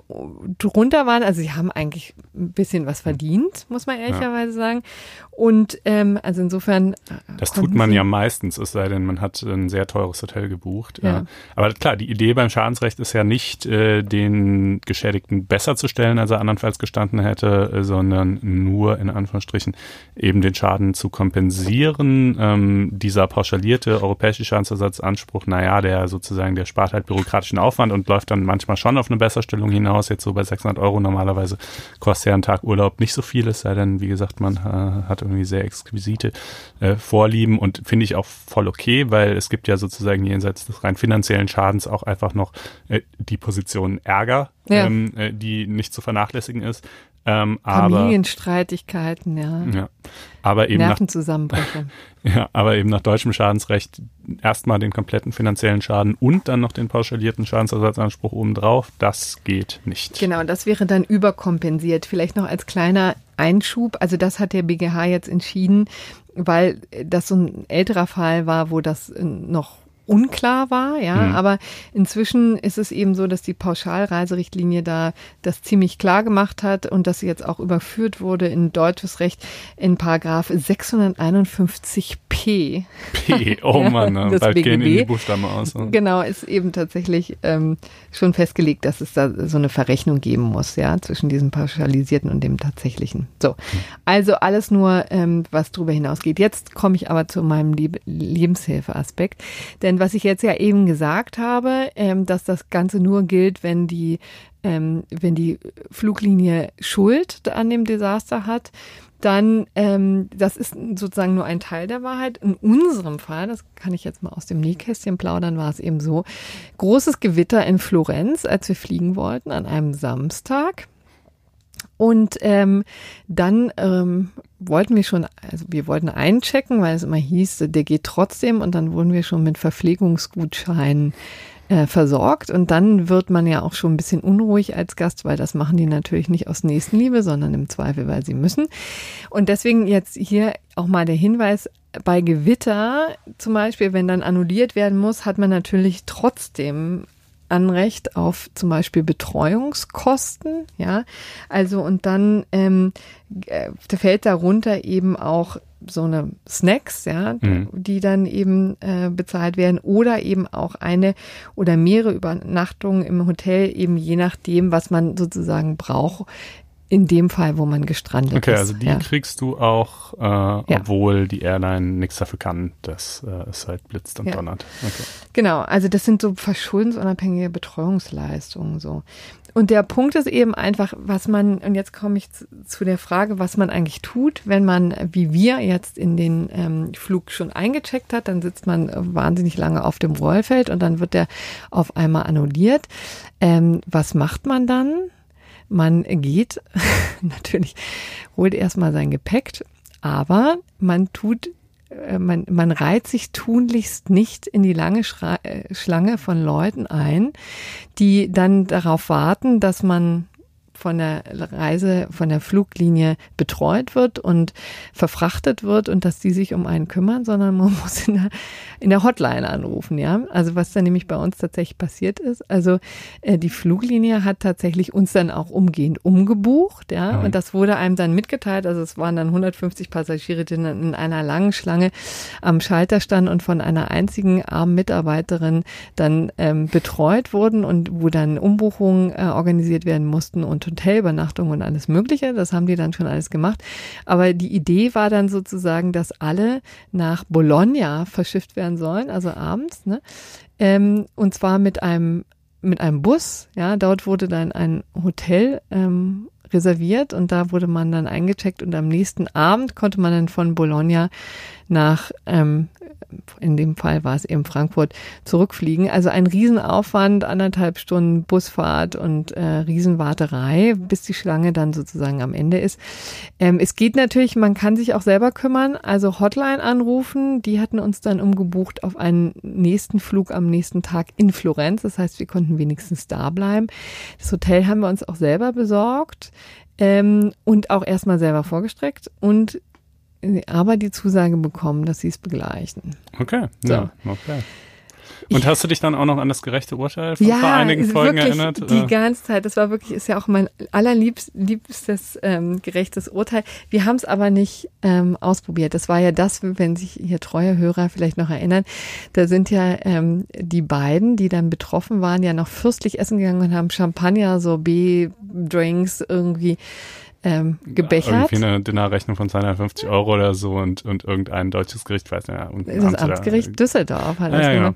Speaker 3: drunter waren. Also sie haben eigentlich ein bisschen was verdient, muss man ehrlicherweise ja. sagen. Und ähm, also insofern. Äh,
Speaker 2: das tut man ja meistens, es sei denn, man hat ein sehr teures Hotel gebucht. Ja. Aber klar, die Idee beim Schadensrecht ist ja nicht, äh, den Geschädigten besser zu stellen, als er andernfalls gestanden hätte, äh, sondern nur in Anführungsstrichen eben den Schaden zu kompensieren. Ähm, dieser pauschalierte europäische Schadensersatzanspruch, naja, der sozusagen, der spart halt bürokratischen Aufwand und läuft dann manchmal schon auf eine Besserstellung hinaus. Jetzt so bei 600 Euro normalerweise kostet ja ein Tag Urlaub nicht so viel, es sei denn, wie gesagt, man äh, hat irgendwie sehr exquisite äh, Vorlieben und finde ich auch voll okay, weil es gibt ja sozusagen jenseits des rein finanziellen Schadens auch einfach noch äh, die Position Ärger, ja. ähm, äh, die nicht zu vernachlässigen ist.
Speaker 3: Ähm, Familienstreitigkeiten, ja.
Speaker 2: ja. Aber eben
Speaker 3: Nervenzusammenbrüche.
Speaker 2: Nach, ja, aber eben nach deutschem Schadensrecht erstmal den kompletten finanziellen Schaden und dann noch den pauschalierten Schadensersatzanspruch obendrauf. Das geht nicht.
Speaker 3: Genau, das wäre dann überkompensiert. Vielleicht noch als kleiner Einschub. Also das hat der BGH jetzt entschieden, weil das so ein älterer Fall war, wo das noch unklar war, ja, mhm. aber inzwischen ist es eben so, dass die Pauschalreiserichtlinie da das ziemlich klar gemacht hat und dass sie jetzt auch überführt wurde in deutsches Recht in Paragraph 651p.
Speaker 2: P, oh Mann, ja, bald BGB. gehen in die Buchstaben aus.
Speaker 3: Ne? Genau, ist eben tatsächlich ähm, schon festgelegt, dass es da so eine Verrechnung geben muss, ja, zwischen diesem pauschalisierten und dem tatsächlichen. So, mhm. also alles nur, ähm, was darüber hinausgeht. Jetzt komme ich aber zu meinem Leb Lebenshilfeaspekt, denn denn was ich jetzt ja eben gesagt habe, ähm, dass das Ganze nur gilt, wenn die, ähm, wenn die Fluglinie Schuld an dem Desaster hat, dann, ähm, das ist sozusagen nur ein Teil der Wahrheit. In unserem Fall, das kann ich jetzt mal aus dem Nähkästchen plaudern, war es eben so, großes Gewitter in Florenz, als wir fliegen wollten, an einem Samstag. Und ähm, dann ähm, wollten wir schon, also wir wollten einchecken, weil es immer hieß, der geht trotzdem und dann wurden wir schon mit Verpflegungsgutscheinen äh, versorgt und dann wird man ja auch schon ein bisschen unruhig als Gast, weil das machen die natürlich nicht aus Nächstenliebe, sondern im Zweifel, weil sie müssen. Und deswegen jetzt hier auch mal der Hinweis, bei Gewitter zum Beispiel, wenn dann annulliert werden muss, hat man natürlich trotzdem Anrecht auf zum Beispiel Betreuungskosten, ja. Also und dann ähm, äh, fällt darunter eben auch so eine Snacks, ja, mhm. die dann eben äh, bezahlt werden oder eben auch eine oder mehrere Übernachtungen im Hotel, eben je nachdem, was man sozusagen braucht, in dem Fall, wo man gestrandet
Speaker 2: okay,
Speaker 3: ist.
Speaker 2: Okay, also die ja. kriegst du auch, äh, ja. obwohl die Airline nichts dafür kann, dass äh, es halt blitzt und ja. donnert. Okay.
Speaker 3: Genau, also das sind so verschuldensunabhängige Betreuungsleistungen so. Und der Punkt ist eben einfach, was man, und jetzt komme ich zu, zu, der Frage, was man eigentlich tut, wenn man, wie wir jetzt in den ähm, Flug schon eingecheckt hat, dann sitzt man wahnsinnig lange auf dem Rollfeld und dann wird der auf einmal annulliert. Ähm, was macht man dann? Man geht natürlich, holt erstmal sein Gepäck, aber man tut, äh, man, man reiht sich tunlichst nicht in die lange Schra äh, Schlange von Leuten ein, die dann darauf warten, dass man von der Reise, von der Fluglinie betreut wird und verfrachtet wird und dass die sich um einen kümmern, sondern man muss in der, in der Hotline anrufen, ja. Also was dann nämlich bei uns tatsächlich passiert ist. Also äh, die Fluglinie hat tatsächlich uns dann auch umgehend umgebucht, ja. Mhm. Und das wurde einem dann mitgeteilt. Also es waren dann 150 Passagiere, die dann in einer langen Schlange am Schalter standen und von einer einzigen armen Mitarbeiterin dann ähm, betreut wurden und wo dann Umbuchungen äh, organisiert werden mussten und Hotelübernachtung und alles Mögliche. Das haben die dann schon alles gemacht. Aber die Idee war dann sozusagen, dass alle nach Bologna verschifft werden sollen, also abends, ne? Ähm, und zwar mit einem mit einem Bus. Ja, dort wurde dann ein Hotel ähm, reserviert und da wurde man dann eingecheckt und am nächsten Abend konnte man dann von Bologna nach ähm, in dem Fall war es eben Frankfurt, zurückfliegen. Also ein Riesenaufwand, anderthalb Stunden Busfahrt und äh, Riesenwarterei, bis die Schlange dann sozusagen am Ende ist. Ähm, es geht natürlich, man kann sich auch selber kümmern, also Hotline anrufen. Die hatten uns dann umgebucht auf einen nächsten Flug am nächsten Tag in Florenz. Das heißt, wir konnten wenigstens da bleiben. Das Hotel haben wir uns auch selber besorgt ähm, und auch erstmal selber vorgestreckt und aber die Zusage bekommen, dass sie es begleichen.
Speaker 2: Okay,
Speaker 3: So.
Speaker 2: ja, okay. Und
Speaker 3: Ich-
Speaker 2: hast du dich dann auch noch an das gerechte Urteil von
Speaker 3: ja,
Speaker 2: vor einigen Folgen
Speaker 3: wirklich
Speaker 2: erinnert?
Speaker 3: Die
Speaker 2: Äh,
Speaker 3: ganze Zeit. Das war wirklich, ist ja auch mein allerliebstes ähm, gerechtes Urteil. Wir haben es aber nicht ähm, ausprobiert. Das war ja das, wenn sich hier treue Hörer vielleicht noch erinnern. Da sind ja ähm, die beiden, die dann betroffen waren, ja noch fürstlich essen gegangen und haben Champagner, Sorbet, Drinks irgendwie ähm, gebechert.
Speaker 2: Irgendwie eine Dinnerrechnung von 250 Euro oder so und, und irgendein deutsches Gericht, weiß nicht, irgendein
Speaker 3: Das
Speaker 2: Amt oder-
Speaker 3: Amtsgericht Düsseldorf hat
Speaker 2: Ja,
Speaker 3: das
Speaker 2: ja, ja.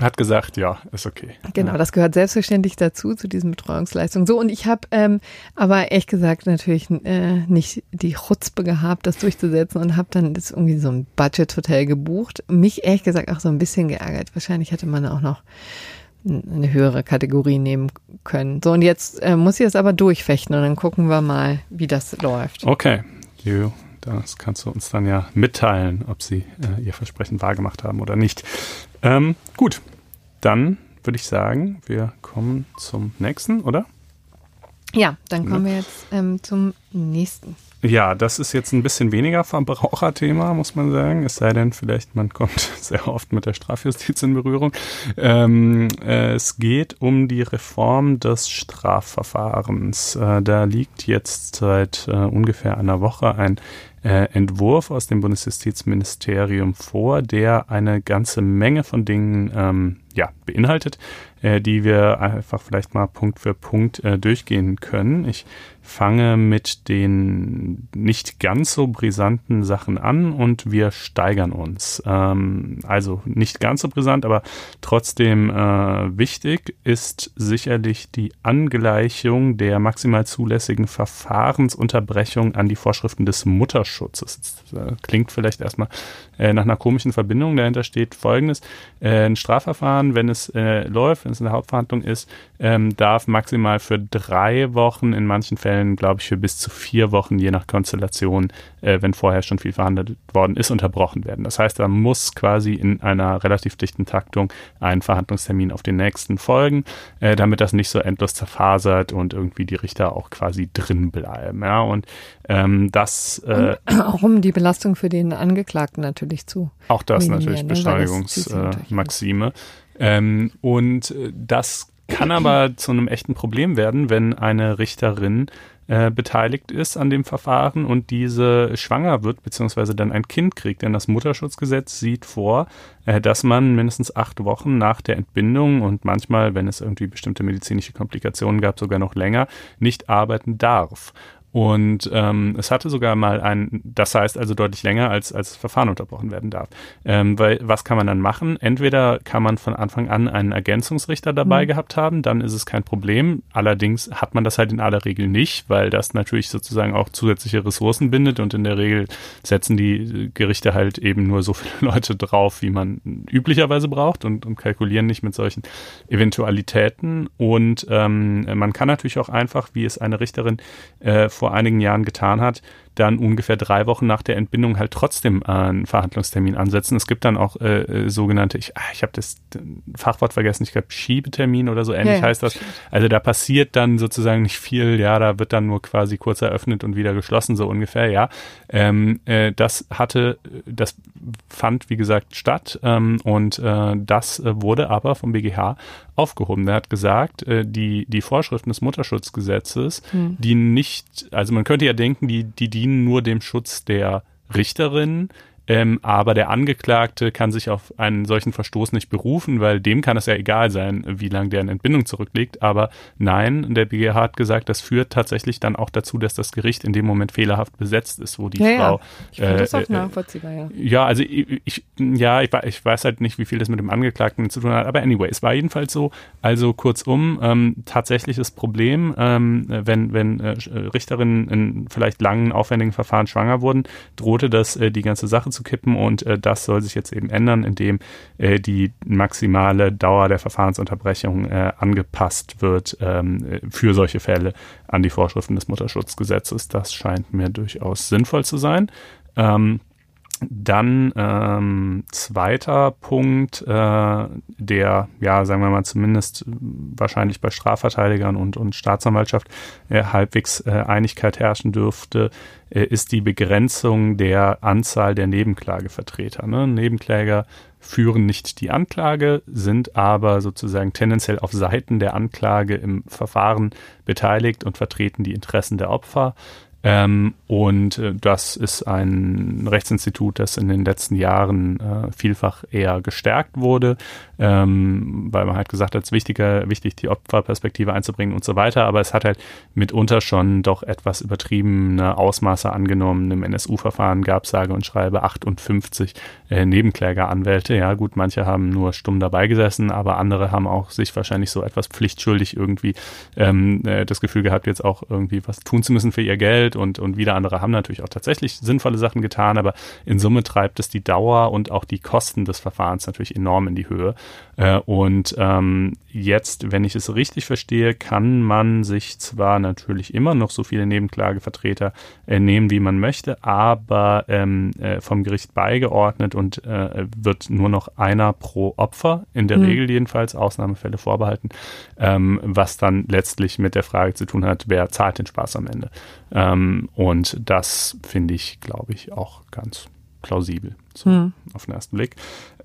Speaker 2: Hat gesagt, ja, ist okay.
Speaker 3: Genau, das gehört selbstverständlich dazu, zu diesen Betreuungsleistungen. So, und ich habe ähm, aber ehrlich gesagt natürlich äh, nicht die Chutzpe gehabt, das durchzusetzen und habe dann das irgendwie so ein Budget-Hotel gebucht. Mich ehrlich gesagt auch so ein bisschen geärgert. Wahrscheinlich hätte man auch noch eine höhere Kategorie nehmen können. So, und jetzt äh, muss ich es aber durchfechten und dann gucken wir mal, wie das läuft.
Speaker 2: Okay, you, das kannst du uns dann ja mitteilen, ob sie äh, ihr Versprechen wahrgemacht haben oder nicht. Ähm, gut, dann würde ich sagen, wir kommen zum nächsten, oder?
Speaker 3: Ja, dann kommen wir jetzt ähm, zum nächsten.
Speaker 2: Ja, das ist jetzt ein bisschen weniger Verbraucherthema, muss man sagen. Es sei denn, vielleicht man kommt sehr oft mit der Strafjustiz in Berührung. Ähm, äh, es geht um die Reform des Strafverfahrens. Äh, da liegt jetzt seit äh, ungefähr einer Woche ein äh, Entwurf aus dem Bundesjustizministerium vor, der eine ganze Menge von Dingen ähm, ja, beinhaltet, äh, die wir einfach vielleicht mal Punkt für Punkt äh, durchgehen können. Ich fange mit den nicht ganz so brisanten Sachen an und wir steigern uns. Ähm, also nicht ganz so brisant, aber trotzdem äh, wichtig ist sicherlich die Angleichung der maximal zulässigen Verfahrensunterbrechung an die Vorschriften des Mutterschutzes. Das äh, klingt vielleicht erstmal äh, nach einer komischen Verbindung. Dahinter steht folgendes. Äh, ein Strafverfahren, wenn es äh, läuft, wenn es in der Hauptverhandlung ist, ähm, darf maximal für drei Wochen, in manchen Fällen glaube ich für bis zu vier Wochen, je nach Konstellation, äh, wenn vorher schon viel verhandelt worden ist, unterbrochen werden. Das heißt, da muss quasi in einer relativ dichten Taktung ein Verhandlungstermin auf den nächsten folgen, äh, damit das nicht so endlos zerfasert und irgendwie die Richter auch quasi drin bleiben. Ja, und ähm, das äh,
Speaker 3: Auch um die Belastung für den Angeklagten natürlich zu.
Speaker 2: auch das natürlich
Speaker 3: ne,
Speaker 2: Beschleunigungsmaxime. Ähm, und äh, das kann aber zu einem echten Problem werden, wenn eine Richterin äh, beteiligt ist an dem Verfahren und diese schwanger wird, beziehungsweise dann ein Kind kriegt. Denn das Mutterschutzgesetz sieht vor, äh, dass man mindestens acht Wochen nach der Entbindung und manchmal, wenn es irgendwie bestimmte medizinische Komplikationen gab, sogar noch länger, nicht arbeiten darf. Und ähm, es hatte sogar mal ein, das heißt also deutlich länger, als, als das Verfahren unterbrochen werden darf. Ähm, weil was kann man dann machen? Entweder kann man von Anfang an einen Ergänzungsrichter dabei
Speaker 3: Mhm.
Speaker 2: gehabt haben, dann ist es kein Problem. Allerdings hat man das halt in aller Regel nicht, weil das natürlich sozusagen auch zusätzliche Ressourcen bindet und in der Regel setzen die Gerichte halt eben nur so viele Leute drauf, wie man üblicherweise braucht und, und kalkulieren nicht mit solchen Eventualitäten. Und ähm, man kann natürlich auch einfach, wie es eine Richterin äh, vor einigen Jahren getan hat, dann ungefähr drei Wochen nach der Entbindung halt trotzdem äh, einen Verhandlungstermin ansetzen. Es gibt dann auch äh, äh, sogenannte, ich, ah, ich habe das äh, Fachwort vergessen, ich glaube Schiebetermin oder so ähnlich
Speaker 3: Ja,
Speaker 2: heißt das. Also da passiert dann sozusagen nicht viel, ja, da wird dann nur quasi kurz eröffnet und wieder geschlossen, so ungefähr, ja. Ähm, äh, das hatte, das fand, wie gesagt, statt ähm, und äh, das wurde aber vom BGH aufgehoben. Der hat gesagt, äh, die, die Vorschriften des Mutterschutzgesetzes,
Speaker 3: Hm.
Speaker 2: die nicht, also man könnte ja denken, die, die dienen nur dem Schutz der Richterin, ähm, aber der Angeklagte kann sich auf einen solchen Verstoß nicht berufen, weil dem kann es ja egal sein, wie lange der in Entbindung zurückliegt. Aber nein, der BGH hat gesagt, das führt tatsächlich dann auch dazu, dass das Gericht in dem Moment fehlerhaft besetzt ist, wo die
Speaker 3: Ja, ja.
Speaker 2: Frau.
Speaker 3: Ich finde das
Speaker 2: äh,
Speaker 3: auch
Speaker 2: äh,
Speaker 3: nachvollziehbar, ja.
Speaker 2: ja, also ich, ich ja, ich, ich weiß halt nicht, wie viel das mit dem Angeklagten zu tun hat, aber anyway, es war jedenfalls so. Also kurzum, ähm, tatsächliches Problem, ähm, wenn, wenn äh, Richterinnen in vielleicht langen, aufwendigen Verfahren schwanger wurden, drohte das äh, die ganze Sache zu kippen und äh, das soll sich jetzt eben ändern, indem äh, die maximale Dauer der Verfahrensunterbrechung äh, angepasst wird ähm, äh, für solche Fälle an die Vorschriften des Mutterschutzgesetzes. Das scheint mir durchaus sinnvoll zu sein. Ähm, dann ähm, zweiter Punkt, äh, der, ja, sagen wir mal, zumindest wahrscheinlich bei Strafverteidigern und, und Staatsanwaltschaft äh, halbwegs äh, Einigkeit herrschen dürfte, äh, ist die Begrenzung der Anzahl der Nebenklagevertreter. Ne? Nebenkläger führen nicht die Anklage, sind aber sozusagen tendenziell auf Seiten der Anklage im Verfahren beteiligt und vertreten die Interessen der Opfer. Ähm, und äh, das ist ein Rechtsinstitut, das in den letzten Jahren äh, vielfach eher gestärkt wurde, ähm, weil man halt gesagt hat, es ist wichtiger, wichtig, die Opferperspektive einzubringen und so weiter. Aber es hat halt mitunter schon doch etwas übertriebene Ausmaße angenommen. Im NSU-Verfahren gab es sage und schreibe 58 äh, Nebenklägeranwälte. Ja, gut, manche haben nur stumm dabei gesessen, aber andere haben auch sich wahrscheinlich so etwas pflichtschuldig irgendwie ähm, äh, das Gefühl gehabt, jetzt auch irgendwie was tun zu müssen für ihr Geld und, und wieder andere haben natürlich auch tatsächlich sinnvolle Sachen getan, aber in Summe treibt es die Dauer und auch die Kosten des Verfahrens natürlich enorm in die Höhe. Äh, und ähm, jetzt, wenn ich es richtig verstehe, kann man sich zwar natürlich immer noch so viele Nebenklagevertreter äh, nehmen, wie man möchte, aber ähm, äh, vom Gericht beigeordnet und äh, wird nur noch einer pro Opfer, in der mhm. Regel jedenfalls, Ausnahmefälle vorbehalten, ähm, was dann letztlich mit der Frage zu tun hat, wer zahlt den Spaß am Ende. Ähm, und das finde ich, glaube ich, auch ganz plausibel so mhm. auf den ersten Blick.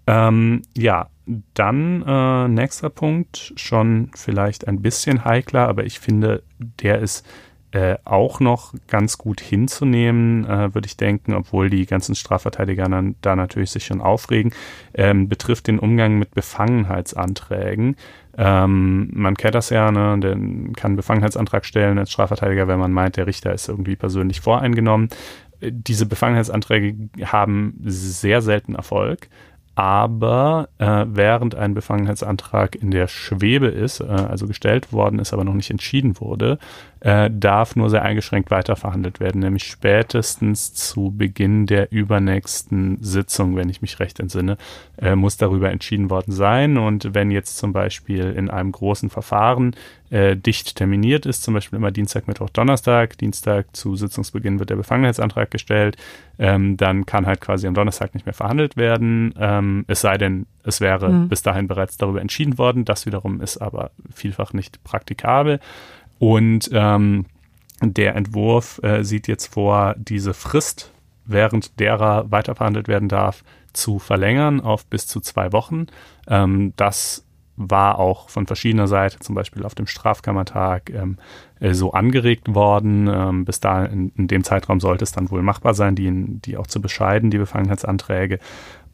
Speaker 2: Ähm, ja, dann äh, nächster Punkt, schon vielleicht ein bisschen heikler, aber ich finde, der ist äh, auch noch ganz gut hinzunehmen, äh, würde ich denken, obwohl die ganzen Strafverteidiger dann, da natürlich sich schon aufregen, ähm, betrifft den Umgang mit Befangenheitsanträgen. Ähm, man kennt das ja, ne? Den kann Befangenheitsantrag stellen als Strafverteidiger, wenn man meint, der Richter ist irgendwie persönlich voreingenommen. Äh, diese Befangenheitsanträge haben sehr selten Erfolg aber äh, während ein Befangenheitsantrag in der Schwebe ist, äh, also gestellt worden ist, aber noch nicht entschieden wurde, äh, darf nur sehr eingeschränkt weiterverhandelt werden, nämlich spätestens zu Beginn der übernächsten Sitzung, wenn ich mich recht entsinne, äh, muss darüber entschieden worden sein. Und wenn jetzt zum Beispiel in einem großen Verfahren äh, dicht terminiert ist, zum Beispiel immer Dienstag, Mittwoch, Donnerstag, Dienstag zu Sitzungsbeginn wird der Befangenheitsantrag gestellt, ähm, dann kann halt quasi am Donnerstag nicht mehr verhandelt werden, ähm, es sei denn, es wäre mhm. bis dahin bereits darüber entschieden worden. Das wiederum ist aber vielfach nicht praktikabel. Und ähm, der Entwurf äh, sieht jetzt vor, diese Frist, während derer weiterverhandelt werden darf, zu verlängern auf bis zu zwei Wochen. Ähm, das war auch von verschiedener Seite, zum Beispiel auf dem Strafkammertag, ähm, äh, so angeregt worden. Ähm, bis da in, in, dem Zeitraum sollte es dann wohl machbar sein, die, die auch zu bescheiden, die Befangenheitsanträge.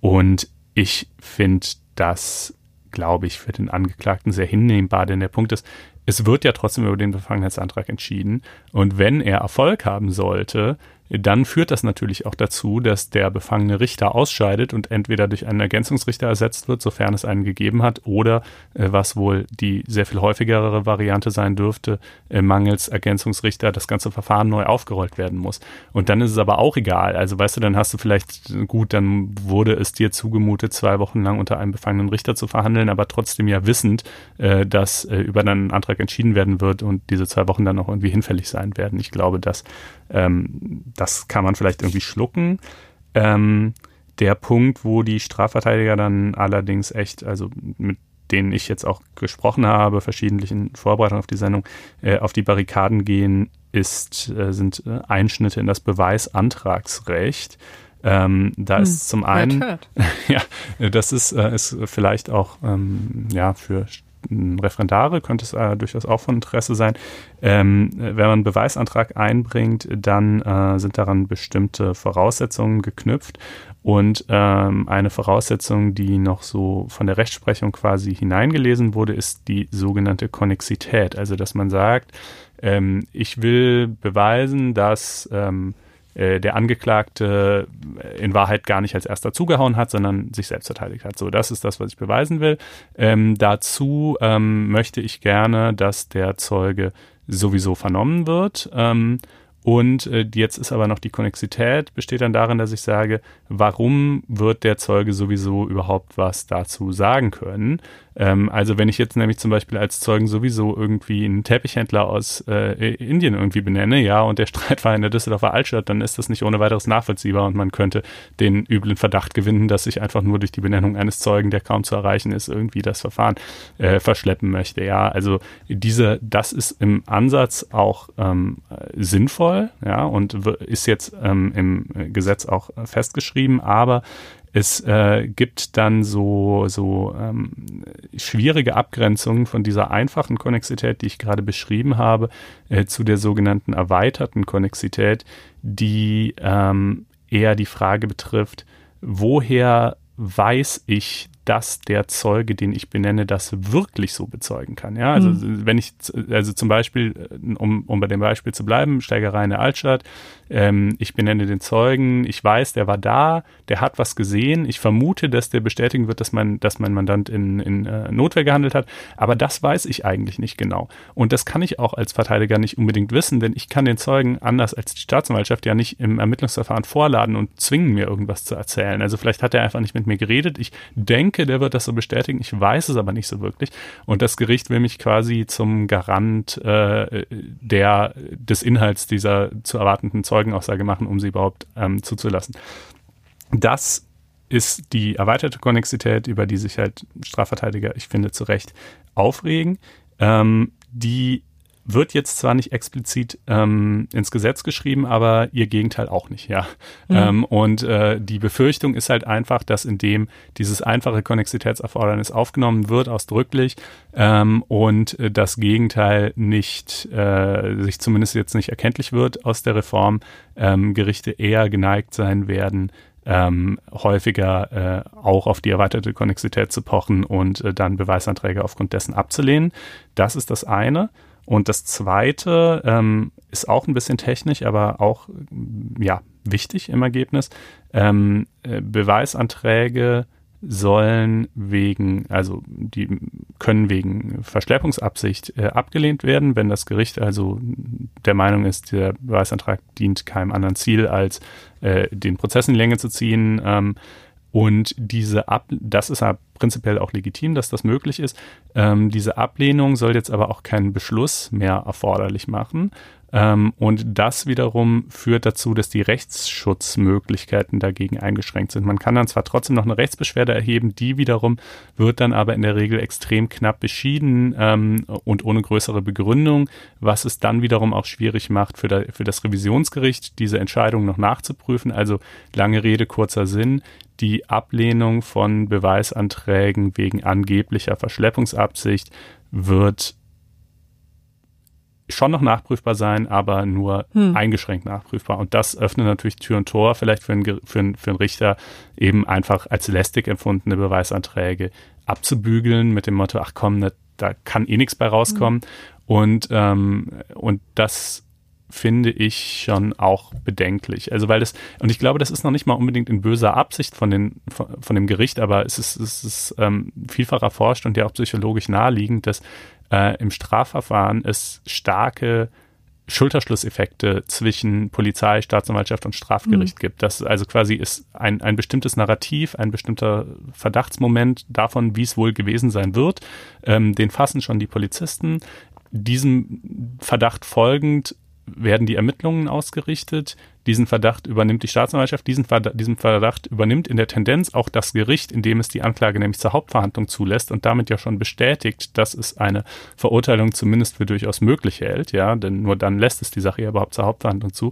Speaker 2: Und ich finde das, glaube ich, für den Angeklagten sehr hinnehmbar, denn der Punkt ist, es wird ja trotzdem über den Befangenheitsantrag entschieden. Und wenn er Erfolg haben sollte, dann führt das natürlich auch dazu, dass der befangene Richter ausscheidet und entweder durch einen Ergänzungsrichter ersetzt wird, sofern es einen gegeben hat, oder äh, was wohl die sehr viel häufigere Variante sein dürfte, äh, mangels Ergänzungsrichter das ganze Verfahren neu aufgerollt werden muss. Und dann ist es aber auch egal. Also weißt du, dann hast du vielleicht, gut, dann wurde es dir zugemutet, zwei Wochen lang unter einem befangenen Richter zu verhandeln, aber trotzdem ja wissend, äh, dass äh, über deinen Antrag entschieden werden wird und diese zwei Wochen dann auch irgendwie hinfällig sein werden. Ich glaube, dass ähm, das kann man vielleicht irgendwie schlucken. Ähm, der Punkt, wo die Strafverteidiger dann allerdings echt, also mit denen ich jetzt auch gesprochen habe, verschiedentlich in Vorbereitung auf die Sendung, äh, auf die Barrikaden gehen, ist, äh, sind äh, Einschnitte in das Beweisantragsrecht. Ähm, da hm, ist zum einen, ja, das ist, äh, ist vielleicht auch ähm, ja für Referendare könnte es äh, durchaus auch von Interesse sein. Ähm, wenn man einen Beweisantrag einbringt, dann äh, sind daran bestimmte Voraussetzungen geknüpft. Und ähm, eine Voraussetzung, die noch so von der Rechtsprechung quasi hineingelesen wurde, ist die sogenannte Konnexität. Also, dass man sagt, ähm, ich will beweisen, dass ähm, äh, der Angeklagte in Wahrheit gar nicht als erster zugehauen hat, sondern sich selbst verteidigt hat. So, das ist das, was ich beweisen will. Ähm, dazu ähm, möchte ich gerne, dass der Zeuge sowieso vernommen wird. Ähm, Und äh, jetzt ist aber noch die Konnexität, besteht dann darin, dass ich sage, warum wird der Zeuge sowieso überhaupt was dazu sagen können? Ähm, also wenn ich jetzt nämlich zum Beispiel als Zeugen sowieso irgendwie einen Teppichhändler aus äh, Indien irgendwie benenne, ja, und der Streit war in der Düsseldorfer Altstadt, dann ist das nicht ohne weiteres nachvollziehbar und man könnte den üblen Verdacht gewinnen, dass ich einfach nur durch die Benennung eines Zeugen, der kaum zu erreichen ist, irgendwie das Verfahren äh, verschleppen möchte. Ja, also diese, das ist im Ansatz auch ähm, sinnvoll, ja, und ist jetzt ähm, im Gesetz auch festgeschrieben, aber es äh, gibt dann so, so ähm, schwierige Abgrenzungen von dieser einfachen Konnexität, die ich gerade beschrieben habe, äh, zu der sogenannten erweiterten Konnexität, die ähm, eher die Frage betrifft, woher weiß ich, dass der Zeuge, den ich benenne, das wirklich so bezeugen kann. Ja, also mhm. wenn ich, also zum Beispiel, äh, um, um bei dem Beispiel zu bleiben, Steigerei in der Altstadt, ähm, ich benenne den Zeugen, ich weiß, der war da, der hat was gesehen, ich vermute, dass der bestätigen wird, dass mein, dass mein Mandant in, in äh, Notwehr gehandelt hat, aber das weiß ich eigentlich nicht genau. Und das kann ich auch als Verteidiger nicht unbedingt wissen, denn ich kann den Zeugen, anders als die Staatsanwaltschaft, ja nicht im Ermittlungsverfahren vorladen und zwingen, mir irgendwas zu erzählen. Also vielleicht hat er einfach nicht mit mir geredet, ich denke, der wird das so bestätigen. Ich weiß es aber nicht so wirklich. Und das Gericht will mich quasi zum Garant äh, der, des Inhalts dieser zu erwartenden Zeugenaussage machen, um sie überhaupt ähm, zuzulassen. Das ist die erweiterte Konnexität, über die sich halt Strafverteidiger, ich finde, zu Recht aufregen. Ähm, die wird jetzt zwar nicht explizit ähm, ins Gesetz geschrieben, aber ihr Gegenteil auch nicht, ja. Mhm. Ähm, und äh, die Befürchtung ist halt einfach, dass indem dieses einfache Konnexitätserfordernis aufgenommen wird, ausdrücklich, ähm, und äh, das Gegenteil nicht, äh, sich zumindest jetzt nicht erkenntlich wird aus der Reform, ähm, Gerichte eher geneigt sein werden, ähm, häufiger äh, auch auf die erweiterte Konnexität zu pochen und äh, dann Beweisanträge aufgrund dessen abzulehnen. Das ist das eine. Und das zweite ähm, ist auch ein bisschen technisch, aber auch ja wichtig im Ergebnis. Ähm, äh, Beweisanträge sollen wegen, also die können wegen Verschleppungsabsicht äh, abgelehnt werden, wenn das Gericht also der Meinung ist, der Beweisantrag dient keinem anderen Ziel, als äh, den Prozess in die Länge zu ziehen. Ähm, und diese Ab das ist ja prinzipiell auch legitim, dass das möglich ist. Ähm, diese Ablehnung soll jetzt aber auch keinen Beschluss mehr erforderlich machen, ähm, und das wiederum führt dazu, dass die Rechtsschutzmöglichkeiten dagegen eingeschränkt sind. Man kann dann zwar trotzdem noch eine Rechtsbeschwerde erheben, die wiederum wird dann aber in der Regel extrem knapp beschieden ähm, und ohne größere Begründung, was es dann wiederum auch schwierig macht für, da, für das Revisionsgericht, diese Entscheidung noch nachzuprüfen. Also lange Rede, kurzer Sinn die Ablehnung von Beweisanträgen wegen angeblicher Verschleppungsabsicht wird schon noch nachprüfbar sein, aber nur hm. eingeschränkt nachprüfbar. Und das öffnet natürlich Tür und Tor vielleicht für einen, für einen, für einen Richter eben einfach als lästig empfundene Beweisanträge abzubügeln mit dem Motto, ach komm, ne, da kann eh nichts bei rauskommen. Hm. Und, ähm, und das finde ich schon auch bedenklich. Also weil das, und ich glaube, das ist noch nicht mal unbedingt in böser Absicht von, den, von, von dem Gericht, aber es ist, es ist ähm, vielfach erforscht und ja auch psychologisch naheliegend, dass äh, im Strafverfahren es starke Schulterschlusseffekte zwischen Polizei, Staatsanwaltschaft und Strafgericht mhm. gibt. Das also quasi ist ein, ein bestimmtes Narrativ, ein bestimmter Verdachtsmoment davon, wie es wohl gewesen sein wird. Ähm, den fassen schon die Polizisten. Diesem Verdacht folgend werden die Ermittlungen ausgerichtet. Diesen Verdacht übernimmt die Staatsanwaltschaft. Diesen Verdacht, diesen Verdacht übernimmt in der Tendenz auch das Gericht, indem es die Anklage nämlich zur Hauptverhandlung zulässt und damit ja schon bestätigt, dass es eine Verurteilung zumindest für durchaus möglich hält. Ja, denn nur dann lässt es die Sache ja überhaupt zur Hauptverhandlung zu.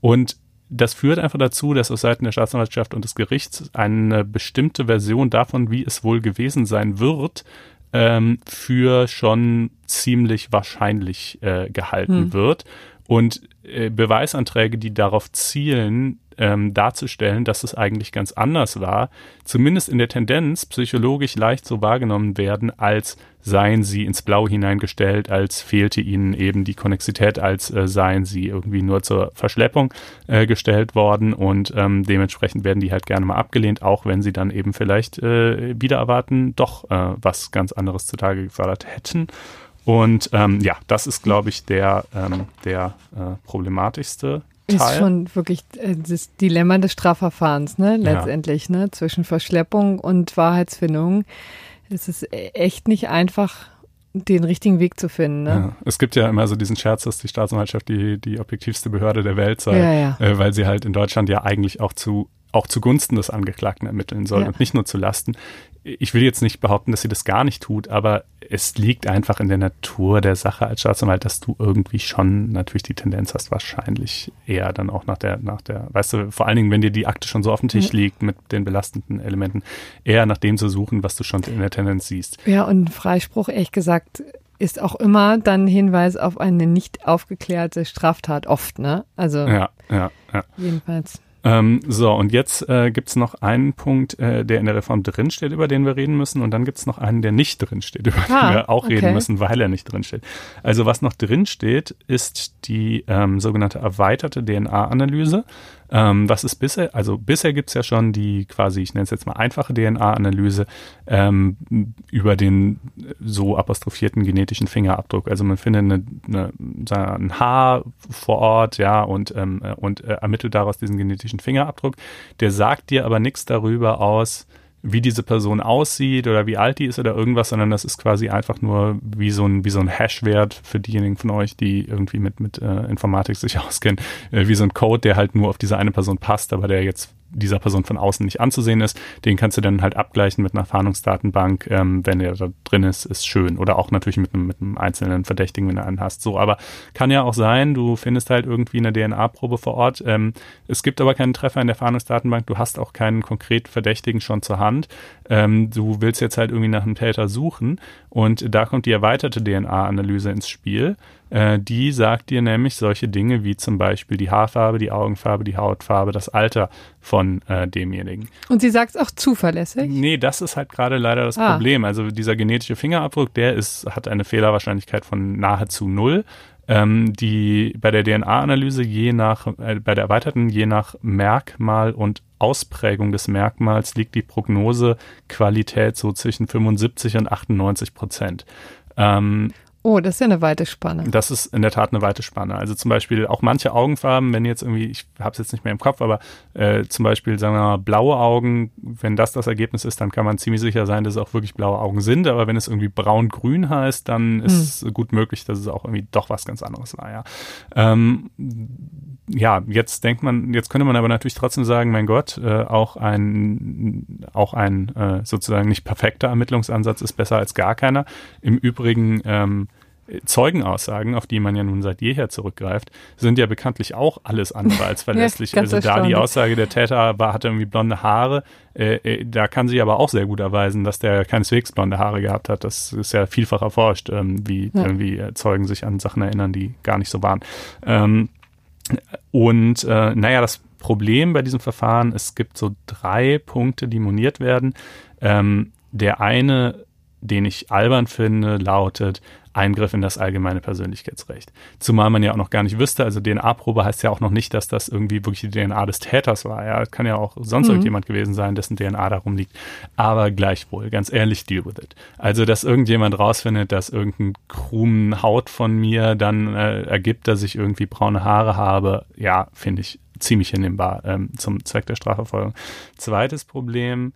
Speaker 2: Und das führt einfach dazu, dass aus Seiten der Staatsanwaltschaft und des Gerichts eine bestimmte Version davon, wie es wohl gewesen sein wird, ähm, für schon ziemlich wahrscheinlich äh, gehalten hm. wird. Und äh, Beweisanträge, die darauf zielen, ähm, darzustellen, dass es eigentlich ganz anders war, zumindest in der Tendenz psychologisch leicht so wahrgenommen werden, als seien sie ins Blau hineingestellt, als fehlte ihnen eben die Konnexität, als äh, seien sie irgendwie nur zur Verschleppung äh, gestellt worden und ähm, dementsprechend werden die halt gerne mal abgelehnt, auch wenn sie dann eben vielleicht äh, wieder erwarten, doch äh, was ganz anderes zutage gefördert hätten. Und ähm, ja, das ist, glaube ich, der, ähm, der äh, problematischste Teil.
Speaker 3: Ist schon wirklich äh, das Dilemma des Strafverfahrens, ne? Letztendlich, ja. ne? Zwischen Verschleppung und Wahrheitsfindung. Es ist e-, echt nicht einfach, den richtigen Weg zu finden. Ne?
Speaker 2: Ja. Es gibt ja immer so diesen Scherz, dass die Staatsanwaltschaft die, die objektivste Behörde der Welt sei,
Speaker 3: ja, ja.
Speaker 2: Äh, weil sie halt in Deutschland ja eigentlich auch zu auch zugunsten des Angeklagten ermitteln soll und nicht nur zu Lasten ich will jetzt nicht behaupten, dass sie das gar nicht tut, aber es liegt einfach in der Natur der Sache als Staatsanwalt, dass du irgendwie schon natürlich die Tendenz hast, wahrscheinlich eher dann auch nach der, nach der, weißt du, vor allen Dingen, wenn dir die Akte schon so auf dem Tisch liegt mit den belastenden Elementen, eher nach dem zu suchen, was du schon in der Tendenz siehst.
Speaker 3: Ja, und Freispruch, ehrlich gesagt, ist auch immer dann Hinweis auf eine nicht aufgeklärte Straftat oft, ne? Also.
Speaker 2: Ja, ja, ja.
Speaker 3: Jedenfalls.
Speaker 2: Ähm, so, und jetzt äh, gibt noch einen Punkt, äh, der in der Reform drinsteht, über den wir reden müssen. Und dann gibt's noch einen, der nicht drinsteht, über ah, den wir auch okay. reden müssen, weil er nicht drinsteht. Also was noch drinsteht, ist die ähm, sogenannte erweiterte DNA-Analyse. Ähm, was ist bisher? Also bisher gibt's ja schon die quasi, ich nenne es jetzt mal einfache DNA-Analyse ähm, über den so apostrophierten genetischen Fingerabdruck. Also man findet eine, eine, ein Haar vor Ort, ja, und, ähm, äh, und äh, ermittelt daraus diesen genetischen Fingerabdruck. Der sagt dir aber nichts darüber aus, wie diese Person aussieht oder wie alt die ist oder irgendwas, sondern das ist quasi einfach nur wie so ein, wie so ein Hash-Wert für diejenigen von euch, die irgendwie mit, mit äh, Informatik sich auskennen, äh, wie so ein Code, der halt nur auf diese eine Person passt, aber der jetzt dieser Person von außen nicht anzusehen ist. Den kannst du dann halt abgleichen mit einer Fahndungsdatenbank, ähm, wenn er da drin ist, ist schön. Oder auch natürlich mit einem, mit einem einzelnen Verdächtigen, wenn du einen hast. So, aber kann ja auch sein, du findest halt irgendwie eine DNA-Probe vor Ort. Ähm, es gibt aber keinen Treffer in der Fahndungsdatenbank. Du hast auch keinen konkret Verdächtigen schon zur Hand. Ähm, du willst jetzt halt irgendwie nach einem Täter suchen. Und da kommt die erweiterte DNA-Analyse ins Spiel. Äh, die sagt dir nämlich solche Dinge wie zum Beispiel die Haarfarbe, die Augenfarbe, die Hautfarbe, das Alter von äh, demjenigen.
Speaker 3: Und sie sagt es auch zuverlässig?
Speaker 2: Nee, das ist halt gerade leider das ah. Problem. Also dieser genetische Fingerabdruck, der ist, hat eine Fehlerwahrscheinlichkeit von nahezu null. Ähm, die bei der DNA-Analyse je nach, äh, bei der erweiterten, je nach Merkmal und Ausprägung des Merkmals liegt die Prognosequalität so zwischen 75 und 98 Prozent. Ähm,
Speaker 3: Oh, das ist ja eine weite Spanne.
Speaker 2: Das ist in der Tat eine weite Spanne. Also zum Beispiel auch manche Augenfarben, wenn jetzt irgendwie, ich habe es jetzt nicht mehr im Kopf, aber äh, zum Beispiel, sagen wir mal, blaue Augen, wenn das das Ergebnis ist, dann kann man ziemlich sicher sein, dass es auch wirklich blaue Augen sind. Aber wenn es irgendwie braun-grün heißt, dann ist es hm. gut möglich, dass es auch irgendwie doch was ganz anderes war. Ja. Ähm, ja, jetzt denkt man, jetzt könnte man aber natürlich trotzdem sagen, mein Gott, äh, auch ein, auch ein äh, sozusagen nicht perfekter Ermittlungsansatz ist besser als gar keiner. Im Übrigen ähm, Zeugenaussagen, auf die man ja nun seit jeher zurückgreift, sind ja bekanntlich auch alles andere als verlässlich. ja, also da die Aussage der Täter war, hatte irgendwie blonde Haare, äh, äh, da kann sich aber auch sehr gut erweisen, dass der keineswegs blonde Haare gehabt hat. Das ist ja vielfach erforscht, ähm, wie ja. irgendwie äh, Zeugen sich an Sachen erinnern, die gar nicht so waren. Ähm, und äh, naja, das Problem bei diesem Verfahren, es gibt so drei Punkte, die moniert werden. Ähm, der eine, den ich albern finde, lautet, Eingriff in das allgemeine Persönlichkeitsrecht. Zumal man ja auch noch gar nicht wüsste, also DNA-Probe heißt ja auch noch nicht, dass das irgendwie wirklich die DNA des Täters war. Ja, kann ja auch sonst mhm. irgendjemand gewesen sein, dessen DNA darum liegt. Aber gleichwohl, ganz ehrlich, deal with it. Also, dass irgendjemand rausfindet, dass irgendein Krumen Haut von mir dann äh, ergibt, dass ich irgendwie braune Haare habe, ja, finde ich ziemlich hinnehmbar ähm, zum Zweck der Strafverfolgung. Zweites Problem,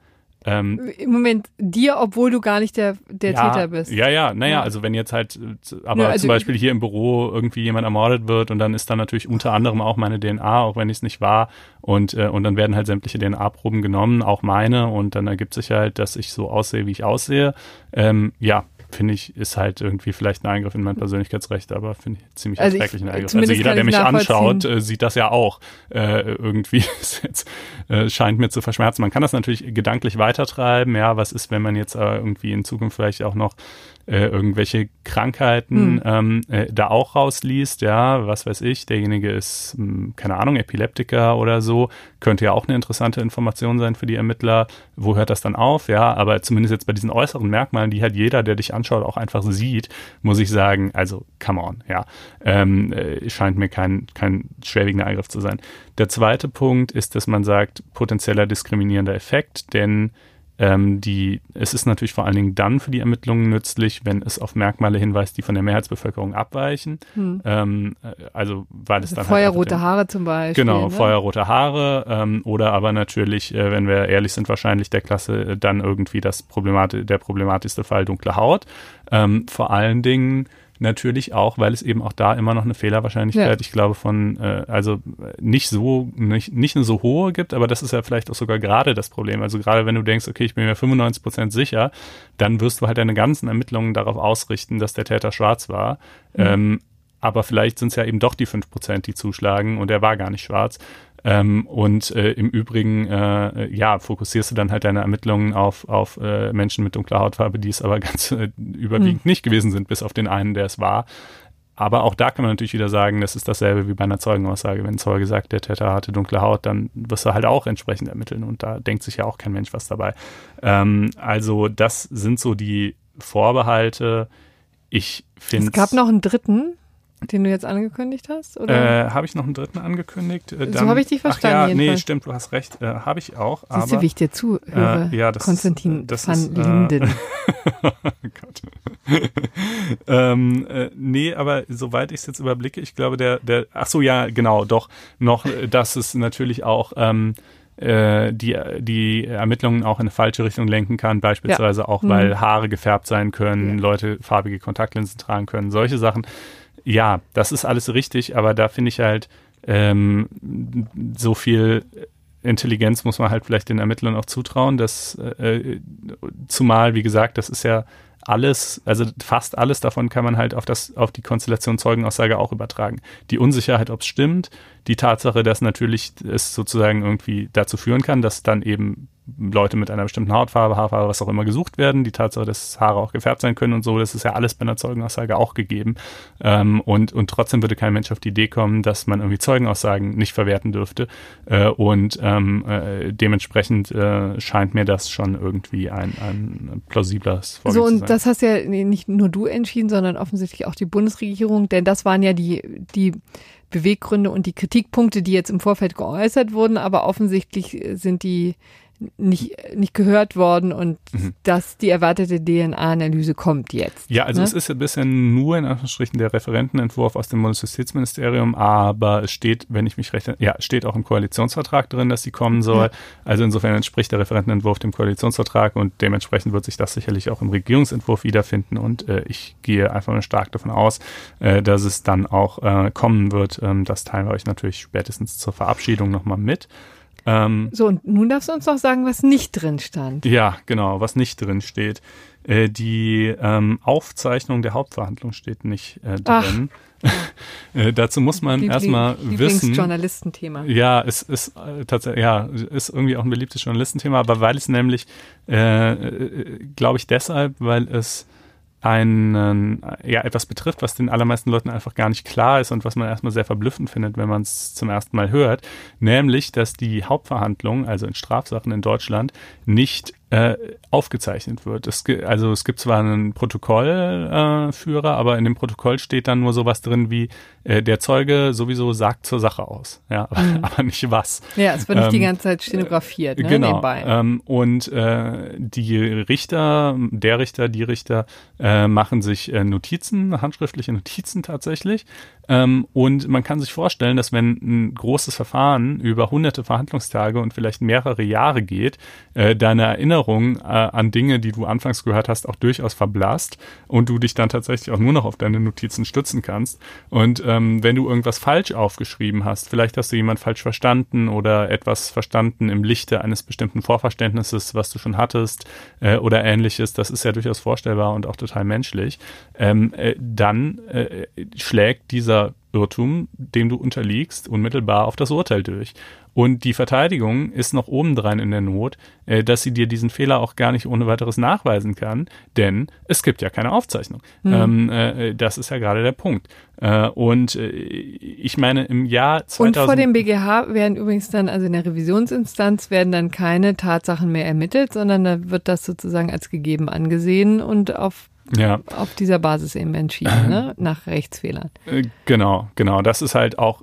Speaker 3: ähm, Im Moment dir, obwohl du gar nicht der, der
Speaker 2: ja,
Speaker 3: Täter bist.
Speaker 2: Ja, ja, naja, ja. also wenn jetzt halt, aber ja, also zum Beispiel hier im Büro irgendwie jemand ermordet wird und dann ist dann natürlich unter anderem auch meine DNA, auch wenn ich es nicht war, und, äh, und dann werden halt sämtliche DNA-Proben genommen, auch meine, und dann ergibt sich halt, dass ich so aussehe, wie ich aussehe. Ähm, ja, finde ich, ist halt irgendwie vielleicht ein Eingriff in mein Persönlichkeitsrecht, aber finde ich ziemlich also erträglichen Eingriff. Also jeder, der mich anschaut, äh, sieht das ja auch äh, irgendwie. jetzt, äh, scheint mir zu verschmerzen. Man kann das natürlich gedanklich weitertreiben. Ja, was ist, wenn man jetzt äh, irgendwie in Zukunft vielleicht auch noch äh, irgendwelche Krankheiten hm. ähm, äh, da auch rausliest, ja, was weiß ich, derjenige ist, mh, hm, keine Ahnung, Epileptiker oder so, könnte ja auch eine interessante Information sein für die Ermittler. Wo hört das dann auf? Ja, aber zumindest jetzt bei diesen äußeren Merkmalen, die halt jeder, der dich anschaut, auch einfach sieht, muss ich sagen, also come on, ja, ähm, äh, scheint mir kein, kein schwerwiegender Eingriff zu sein. Der zweite Punkt ist, dass man sagt, potenzieller diskriminierender Effekt, denn ähm, die, es ist natürlich vor allen Dingen dann für die Ermittlungen nützlich, wenn es auf Merkmale hinweist, die von der Mehrheitsbevölkerung abweichen. Hm. Ähm, äh, also weil es
Speaker 3: also
Speaker 2: dann
Speaker 3: Feuerrote
Speaker 2: halt
Speaker 3: Haare zum Beispiel.
Speaker 2: Genau,
Speaker 3: ne?
Speaker 2: feuerrote Haare ähm, oder aber natürlich, äh, wenn wir ehrlich sind, wahrscheinlich der Klasse äh, dann irgendwie das Problemati der problematischste Fall dunkle Haut. Ähm, vor allen Dingen Natürlich auch, weil es eben auch da immer noch eine Fehlerwahrscheinlichkeit, ja. ich glaube, von, äh, also nicht so, nicht, nicht eine so hohe gibt, aber das ist ja vielleicht auch sogar gerade das Problem. Also gerade wenn du denkst, okay, ich bin mir 95 Prozent sicher, dann wirst du halt deine ganzen Ermittlungen darauf ausrichten, dass der Täter schwarz war. Mhm. Ähm, aber vielleicht sind es ja eben doch die 5%, die zuschlagen und er war gar nicht schwarz. Ähm, und äh, im Übrigen, äh, ja, fokussierst du dann halt deine Ermittlungen auf, auf äh, Menschen mit dunkler Hautfarbe, die es aber ganz äh, überwiegend hm. nicht gewesen sind, bis auf den einen, der es war. Aber auch da kann man natürlich wieder sagen, das ist dasselbe wie bei einer Zeugenaussage. Wenn ein Zeuge sagt, der Täter hatte dunkle Haut, dann wirst du halt auch entsprechend ermitteln und da denkt sich ja auch kein Mensch was dabei. Ähm, also das sind so die Vorbehalte. Ich finde.
Speaker 3: Es gab noch einen dritten, den du jetzt angekündigt hast?
Speaker 2: Äh, habe ich noch einen dritten angekündigt?
Speaker 3: Äh, so habe ich dich verstanden.
Speaker 2: Ach ja, nee, stimmt, du hast recht. Äh, habe ich auch.
Speaker 3: Siehst aber, du, wie ich dir zuhöre?
Speaker 2: Äh, ja, das,
Speaker 3: Konstantin
Speaker 2: das
Speaker 3: van
Speaker 2: ist, äh,
Speaker 3: Linden.
Speaker 2: oh Gott. ähm, äh, nee, aber soweit ich es jetzt überblicke, ich glaube, der, der, ach so, ja, genau, doch, noch, dass es natürlich auch ähm, äh, die, die Ermittlungen auch in eine falsche Richtung lenken kann, beispielsweise ja. auch, weil mhm. Haare gefärbt sein können, ja. Leute farbige Kontaktlinsen tragen können, solche Sachen ja, das ist alles richtig, aber da finde ich halt ähm, so viel Intelligenz muss man halt vielleicht den Ermittlern auch zutrauen, dass äh, zumal, wie gesagt, das ist ja alles, also fast alles davon kann man halt auf das, auf die Konstellation Zeugenaussage auch übertragen. Die Unsicherheit, ob es stimmt, die Tatsache, dass natürlich es sozusagen irgendwie dazu führen kann, dass dann eben Leute mit einer bestimmten Hautfarbe, Haarfarbe, was auch immer gesucht werden. Die Tatsache, dass Haare auch gefärbt sein können und so, das ist ja alles bei einer Zeugenaussage auch gegeben. Ähm, und, und trotzdem würde kein Mensch auf die Idee kommen, dass man irgendwie Zeugenaussagen nicht verwerten dürfte. Äh, und ähm, äh, dementsprechend äh, scheint mir das schon irgendwie ein, ein plausibles
Speaker 3: Vorgehen So, und das hast ja nicht nur du entschieden, sondern offensichtlich auch die Bundesregierung, denn das waren ja die, die Beweggründe und die Kritikpunkte, die jetzt im Vorfeld geäußert wurden, aber offensichtlich sind die nicht, nicht gehört worden und mhm. dass die erwartete DNA-Analyse kommt jetzt.
Speaker 2: Ja, also
Speaker 3: ne?
Speaker 2: es ist ein bisschen nur in Anführungsstrichen der Referentenentwurf aus dem Bundesjustizministerium, aber es steht, wenn ich mich recht, ja, steht auch im Koalitionsvertrag drin, dass sie kommen soll. Ja. Also insofern entspricht der Referentenentwurf dem Koalitionsvertrag und dementsprechend wird sich das sicherlich auch im Regierungsentwurf wiederfinden und äh, ich gehe einfach mal stark davon aus, äh, dass es dann auch äh, kommen wird. Ähm, das teilen wir euch natürlich spätestens zur Verabschiedung nochmal mit.
Speaker 3: Ähm, so, und nun darfst du uns noch sagen, was nicht drin stand.
Speaker 2: Ja, genau, was nicht drin steht. Äh, die ähm, Aufzeichnung der Hauptverhandlung steht nicht äh, drin. äh, dazu muss man Liebling, erstmal wissen.
Speaker 3: Journalistenthema.
Speaker 2: Ja, es ist äh, tatsächlich, ja, ist irgendwie auch ein beliebtes Journalistenthema, aber weil es nämlich, äh, äh glaube ich, deshalb, weil es einen, ja, etwas betrifft, was den allermeisten Leuten einfach gar nicht klar ist und was man erstmal sehr verblüffend findet, wenn man es zum ersten Mal hört, nämlich, dass die Hauptverhandlung, also in Strafsachen in Deutschland, nicht äh, aufgezeichnet wird. Es, also es gibt zwar einen Protokollführer, äh, aber in dem Protokoll steht dann nur sowas drin wie äh, der Zeuge sowieso sagt zur Sache aus, ja, mhm. aber nicht was.
Speaker 3: Ja, es wird nicht die ähm, ganze Zeit stenografiert, ne,
Speaker 2: genau. Ähm, und äh, die Richter, der Richter, die Richter äh, machen sich äh, Notizen, handschriftliche Notizen tatsächlich ähm, und man kann sich vorstellen, dass wenn ein großes Verfahren über hunderte Verhandlungstage und vielleicht mehrere Jahre geht, äh, deine Erinnerung äh, an Dinge, die du anfangs gehört hast, auch durchaus verblasst und du dich dann tatsächlich auch nur noch auf deine Notizen stützen kannst. Und ähm, wenn du irgendwas falsch aufgeschrieben hast, vielleicht hast du jemand falsch verstanden oder etwas verstanden im Lichte eines bestimmten Vorverständnisses, was du schon hattest äh, oder ähnliches, das ist ja durchaus vorstellbar und auch total menschlich, ähm, äh, dann äh, schlägt dieser dieser Irrtum, dem du unterliegst, unmittelbar auf das Urteil durch. Und die Verteidigung ist noch obendrein in der Not, äh, dass sie dir diesen Fehler auch gar nicht ohne weiteres nachweisen kann, denn es gibt ja keine Aufzeichnung. Mhm. Ähm, äh, das ist ja gerade der Punkt. Äh, und ich meine, im Jahr 2000...
Speaker 3: Und vor dem BGH werden übrigens dann, also in der Revisionsinstanz, werden dann keine Tatsachen mehr ermittelt, sondern da wird das sozusagen als gegeben angesehen und auf ja. auf dieser Basis eben entschieden, ne? nach Rechtsfehlern.
Speaker 2: Äh, genau, genau. Das ist halt auch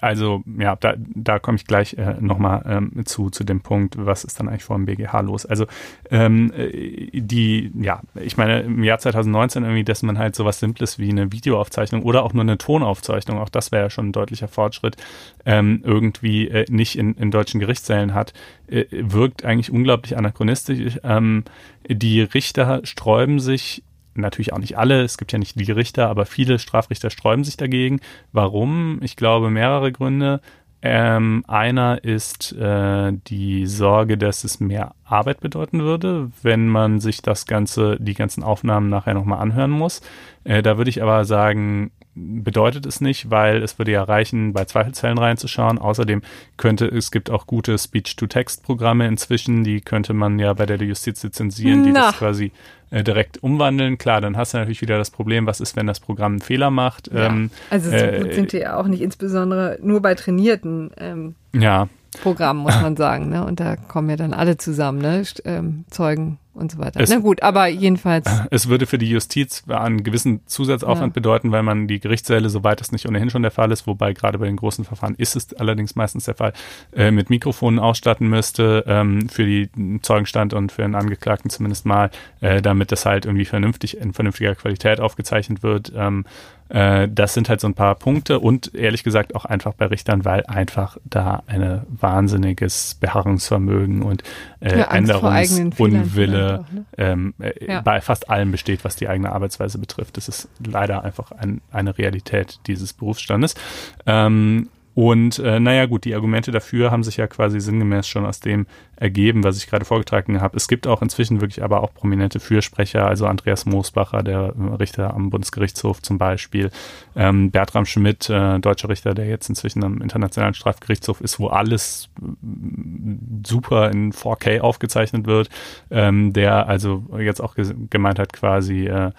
Speaker 2: also ja, da, da komme ich gleich äh, nochmal ähm, zu, zu dem Punkt, was ist dann eigentlich vor dem BGH los. Also ähm, äh, die, ja, ich meine, im Jahr 2019 irgendwie, dass man halt sowas Simples wie eine Videoaufzeichnung oder auch nur eine Tonaufzeichnung, auch das wäre ja schon ein deutlicher Fortschritt, ähm, irgendwie äh, nicht in, in deutschen Gerichtssälen hat, äh, wirkt eigentlich unglaublich anachronistisch. Ähm, die Richter sträuben sich natürlich auch nicht alle, es gibt ja nicht die Richter, aber viele Strafrichter sträuben sich dagegen. Warum? Ich glaube, mehrere Gründe. Ähm, einer ist äh, die Sorge, dass es mehr Arbeit bedeuten würde, wenn man sich das Ganze, die ganzen Aufnahmen nachher nochmal anhören muss. Äh, da würde ich aber sagen, bedeutet es nicht, weil es würde ja reichen, bei Zweifelsfällen reinzuschauen. Außerdem könnte, es gibt auch gute Speech-to-Text-Programme inzwischen, die könnte man ja bei der Justiz lizenzieren, die
Speaker 3: Na.
Speaker 2: das quasi äh, direkt umwandeln. Klar, dann hast du natürlich wieder das Problem, was ist, wenn das Programm einen Fehler macht.
Speaker 3: Ja.
Speaker 2: Ähm,
Speaker 3: also so
Speaker 2: äh,
Speaker 3: gut sind die ja auch nicht, insbesondere nur bei trainierten ähm,
Speaker 2: ja,
Speaker 3: Programmen, muss man sagen. Ne? Und da kommen ja dann alle zusammen, ne? St- ähm, Zeugen und so weiter.
Speaker 2: Es-
Speaker 3: Na gut, aber jedenfalls.
Speaker 2: Es würde für die Justiz einen gewissen Zusatzaufwand
Speaker 3: Ja.
Speaker 2: bedeuten, weil man die Gerichtssäle, soweit das nicht ohnehin schon der Fall ist, wobei gerade bei den großen Verfahren ist es allerdings meistens der Fall, äh, mit Mikrofonen ausstatten müsste, ähm, für die Zeugenstand und für den Angeklagten zumindest mal, äh, damit das halt irgendwie vernünftig, in vernünftiger Qualität aufgezeichnet wird. Ähm, äh, das sind halt so ein paar Punkte und ehrlich gesagt auch einfach bei Richtern, weil einfach da ein wahnsinniges Beharrungsvermögen und äh,
Speaker 3: Ja,
Speaker 2: Änderungsunwille
Speaker 3: ne?
Speaker 2: ähm, äh,
Speaker 3: Ja.
Speaker 2: bei fast allem besteht, was die eigene Arbeitsweise betrifft. Das ist leider einfach ein, eine Realität dieses Berufsstandes. Ähm, und äh, naja gut, die Argumente dafür haben sich ja quasi sinngemäß schon aus dem ergeben, was ich gerade vorgetragen habe. Es gibt auch inzwischen wirklich aber auch prominente Fürsprecher, also Andreas Moosbacher, der äh, Richter am Bundesgerichtshof zum Beispiel, ähm, Bertram Schmidt, äh, deutscher Richter, der jetzt inzwischen am Internationalen Strafgerichtshof ist, wo alles mm, super in 4K aufgezeichnet wird, ähm, der also jetzt auch gemeint hat, quasi äh,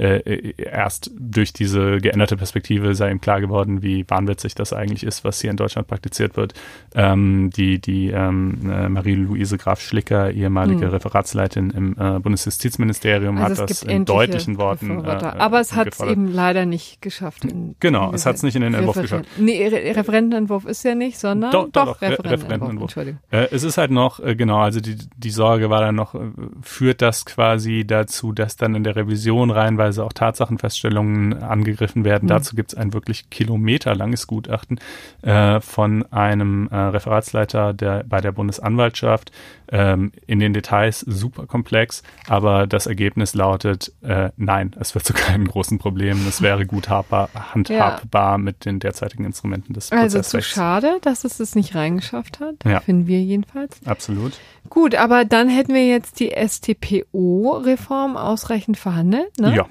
Speaker 2: äh, erst durch diese geänderte Perspektive sei ihm klar geworden, wie wahnwitzig das eigentlich ist, was hier in Deutschland praktiziert wird. Ähm, die die ähm, äh, Marie-Louise Graf Schlicker, ehemalige
Speaker 3: Hm.
Speaker 2: Referatsleitin im äh, Bundesjustizministerium,
Speaker 3: Also
Speaker 2: hat
Speaker 3: es
Speaker 2: das in deutlichen Worten. Äh,
Speaker 3: aber es hat es eben leider nicht geschafft.
Speaker 2: Genau,
Speaker 3: in
Speaker 2: es hat's nicht in den Entwurf
Speaker 3: Referenten- Nee, Re Referentenentwurf ist ja nicht, sondern
Speaker 2: Doch, doch, doch, Re-
Speaker 3: Referentenentwurf. Entschuldigung.
Speaker 2: Äh, es ist halt noch, äh, genau, also die, die Sorge war dann noch, führt das quasi dazu, dass dann in der Revision reihenweise auch Tatsachenfeststellungen angegriffen werden.
Speaker 3: Mhm.
Speaker 2: Dazu gibt es ein wirklich kilometerlanges Gutachten äh, von einem äh, Referatsleiter der, bei der Bundesanwaltschaft. Ähm, in den Details super komplex, aber das Ergebnis lautet, äh, nein, es wird zu keinem großen Problem. Es wäre gut habbar, handhabbar mit den derzeitigen Instrumenten des
Speaker 3: Also zu
Speaker 2: Prozessrechts.
Speaker 3: schade, dass es es nicht reingeschafft hat.
Speaker 2: Ja.
Speaker 3: Finden wir jedenfalls.
Speaker 2: Absolut.
Speaker 3: Gut, aber dann hätten wir jetzt die STPO-Reform ausreichend verhandelt. Ne?
Speaker 2: Ja.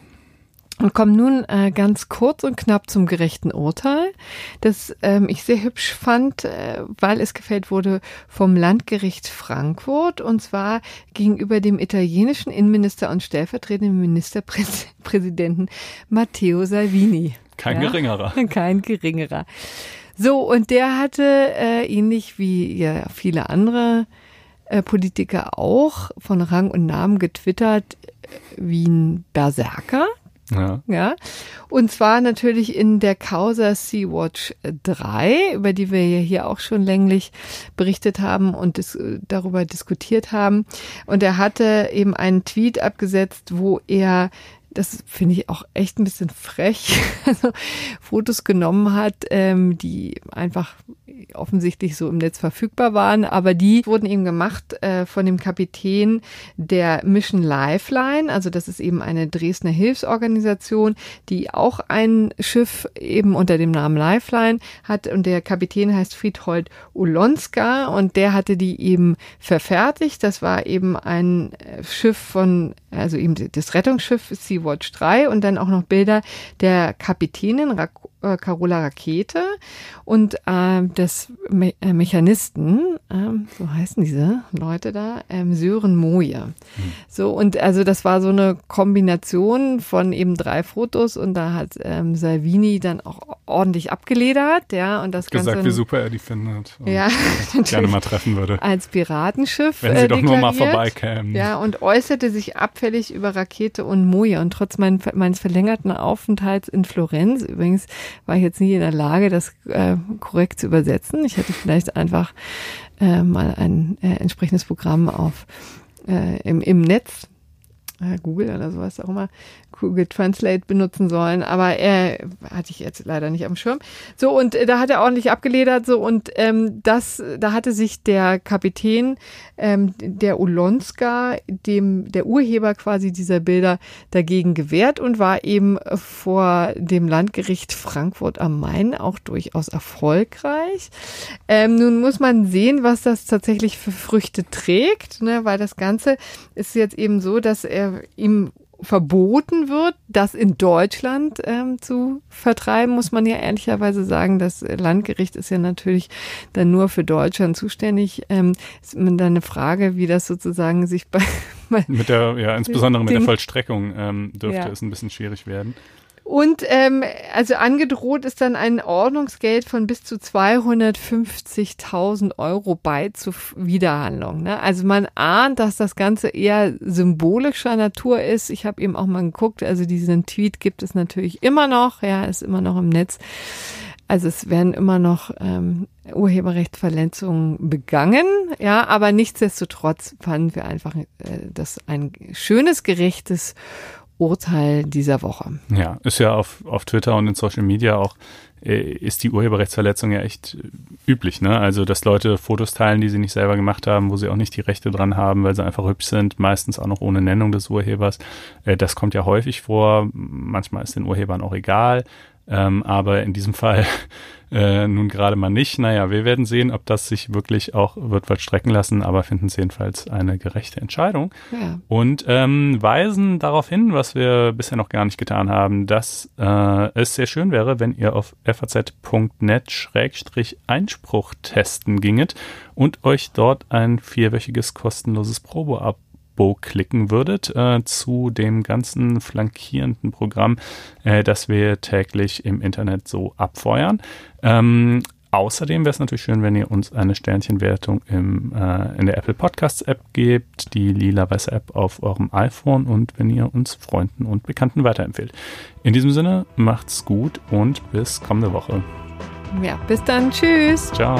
Speaker 3: Und kommen nun äh, ganz kurz und knapp zum gerechten Urteil, das ähm, ich sehr hübsch fand, äh, weil es gefällt wurde vom Landgericht Frankfurt und zwar gegenüber dem italienischen Innenminister und stellvertretenden Ministerpräsidenten Matteo Salvini.
Speaker 2: Kein
Speaker 3: Ja.
Speaker 2: geringerer.
Speaker 3: Kein geringerer. So, und der hatte äh, ähnlich wie ja, viele andere äh, Politiker auch von Rang und Namen getwittert äh, wie ein Berserker.
Speaker 2: Ja.
Speaker 3: Ja, und zwar natürlich in der Causa Sea-Watch 3, über die wir ja hier auch schon länglich berichtet haben und dis darüber diskutiert haben. Und er hatte eben einen Tweet abgesetzt, wo er das finde ich auch echt ein bisschen frech, also Fotos genommen hat, ähm, die einfach offensichtlich so im Netz verfügbar waren, aber die wurden eben gemacht äh, von dem Kapitän der Mission Lifeline, also das ist eben eine Dresdner Hilfsorganisation, die auch ein Schiff eben unter dem Namen Lifeline hat und der Kapitän heißt Friedhold Ulonska und der hatte die eben verfertigt. Das war eben ein äh, Schiff von, also eben das Rettungsschiff Sea-Watch 3 und dann auch noch Bilder der Kapitänin Rak äh, Carola Rakete und ähm, des Me äh, Mechanisten, ähm, so heißen diese Leute da, ähm, Sören Moje. So, und also das war so eine Kombination von eben drei Fotos und da hat ähm, Salvini dann auch ordentlich abgeledert, ja, und das
Speaker 2: Gesagt,
Speaker 3: Ganze
Speaker 2: wie super er die findet.
Speaker 3: Ja,
Speaker 2: Gerne mal treffen würde.
Speaker 3: als Piratenschiff
Speaker 2: Wenn sie
Speaker 3: äh,
Speaker 2: doch nur mal vorbeikämen.
Speaker 3: Ja, und äußerte sich abfällig über Rakete und Moje. Und trotz mein, meines verlängerten Aufenthalts in Florenz, übrigens war ich jetzt nie in der Lage, das äh, korrekt zu übersetzen. Ich hätte vielleicht einfach äh, mal ein äh, entsprechendes Programm auf äh, im, im Netz Google oder sowas auch immer, Google Translate benutzen sollen, aber äh, hatte ich jetzt leider nicht am Schirm. So, und äh, da hat er ordentlich abgeledert, so, und ähm, das, da hatte sich der Kapitän, ähm, der Ulonska, dem, der Urheber quasi dieser Bilder, dagegen gewehrt und war eben vor dem Landgericht Frankfurt am Main auch durchaus erfolgreich. Ähm, nun muss man sehen, was das tatsächlich für Früchte trägt, ne, weil das Ganze ist jetzt eben so, dass er ihm verboten wird, das in Deutschland ähm, zu vertreiben, muss man ja ehrlicherweise sagen. Das Landgericht ist ja natürlich dann nur für Deutschland zuständig. Ähm, ist dann eine Frage, wie das sozusagen sich bei,
Speaker 2: bei mit der ja insbesondere mit der Vollstreckung ähm, dürfte ja. es ein bisschen schwierig werden.
Speaker 3: Und ähm, also angedroht ist dann ein Ordnungsgeld von bis zu 250.000 Euro bei zur Wiederhandlung. Ne? Also man ahnt, dass das Ganze eher symbolischer Natur ist. Ich habe eben auch mal geguckt, also diesen Tweet gibt es natürlich immer noch, ja, ist immer noch im Netz. Also es werden immer noch ähm, Urheberrechtsverletzungen begangen, ja, aber nichtsdestotrotz fanden wir einfach äh, das ein schönes, gerechtes Urteil dieser Woche.
Speaker 2: Ja, ist ja auf, auf Twitter und in Social Media auch, äh, ist die Urheberrechtsverletzung ja echt üblich, ne? Also, dass Leute Fotos teilen, die sie nicht selber gemacht haben, wo sie auch nicht die Rechte dran haben, weil sie einfach hübsch sind, meistens auch noch ohne Nennung des Urhebers. Äh, das kommt ja häufig vor. Manchmal ist den Urhebern auch egal. Ähm, aber in diesem Fall äh, nun gerade mal nicht. Naja, wir werden sehen, ob das sich wirklich auch wird vollstrecken lassen, aber finden es jedenfalls eine gerechte Entscheidung. Ja. Und ähm, weisen darauf hin, was wir bisher noch gar nicht getan haben, dass äh, es sehr schön wäre, wenn ihr auf faz.net-einspruch testen ginget und euch dort ein vierwöchiges kostenloses Probo-Abo Abo klicken würdet äh, zu dem ganzen flankierenden Programm, äh, das wir täglich im Internet so abfeuern. Ähm, Außerdem wäre es natürlich schön, wenn ihr uns eine Sternchenwertung im, äh, in der Apple Podcasts App gebt, die lila-weiße App auf eurem iPhone und wenn ihr uns Freunden und Bekannten weiterempfehlt. In diesem Sinne, macht's gut und bis kommende Woche.
Speaker 3: Ja, bis dann. Tschüss.
Speaker 2: Ciao.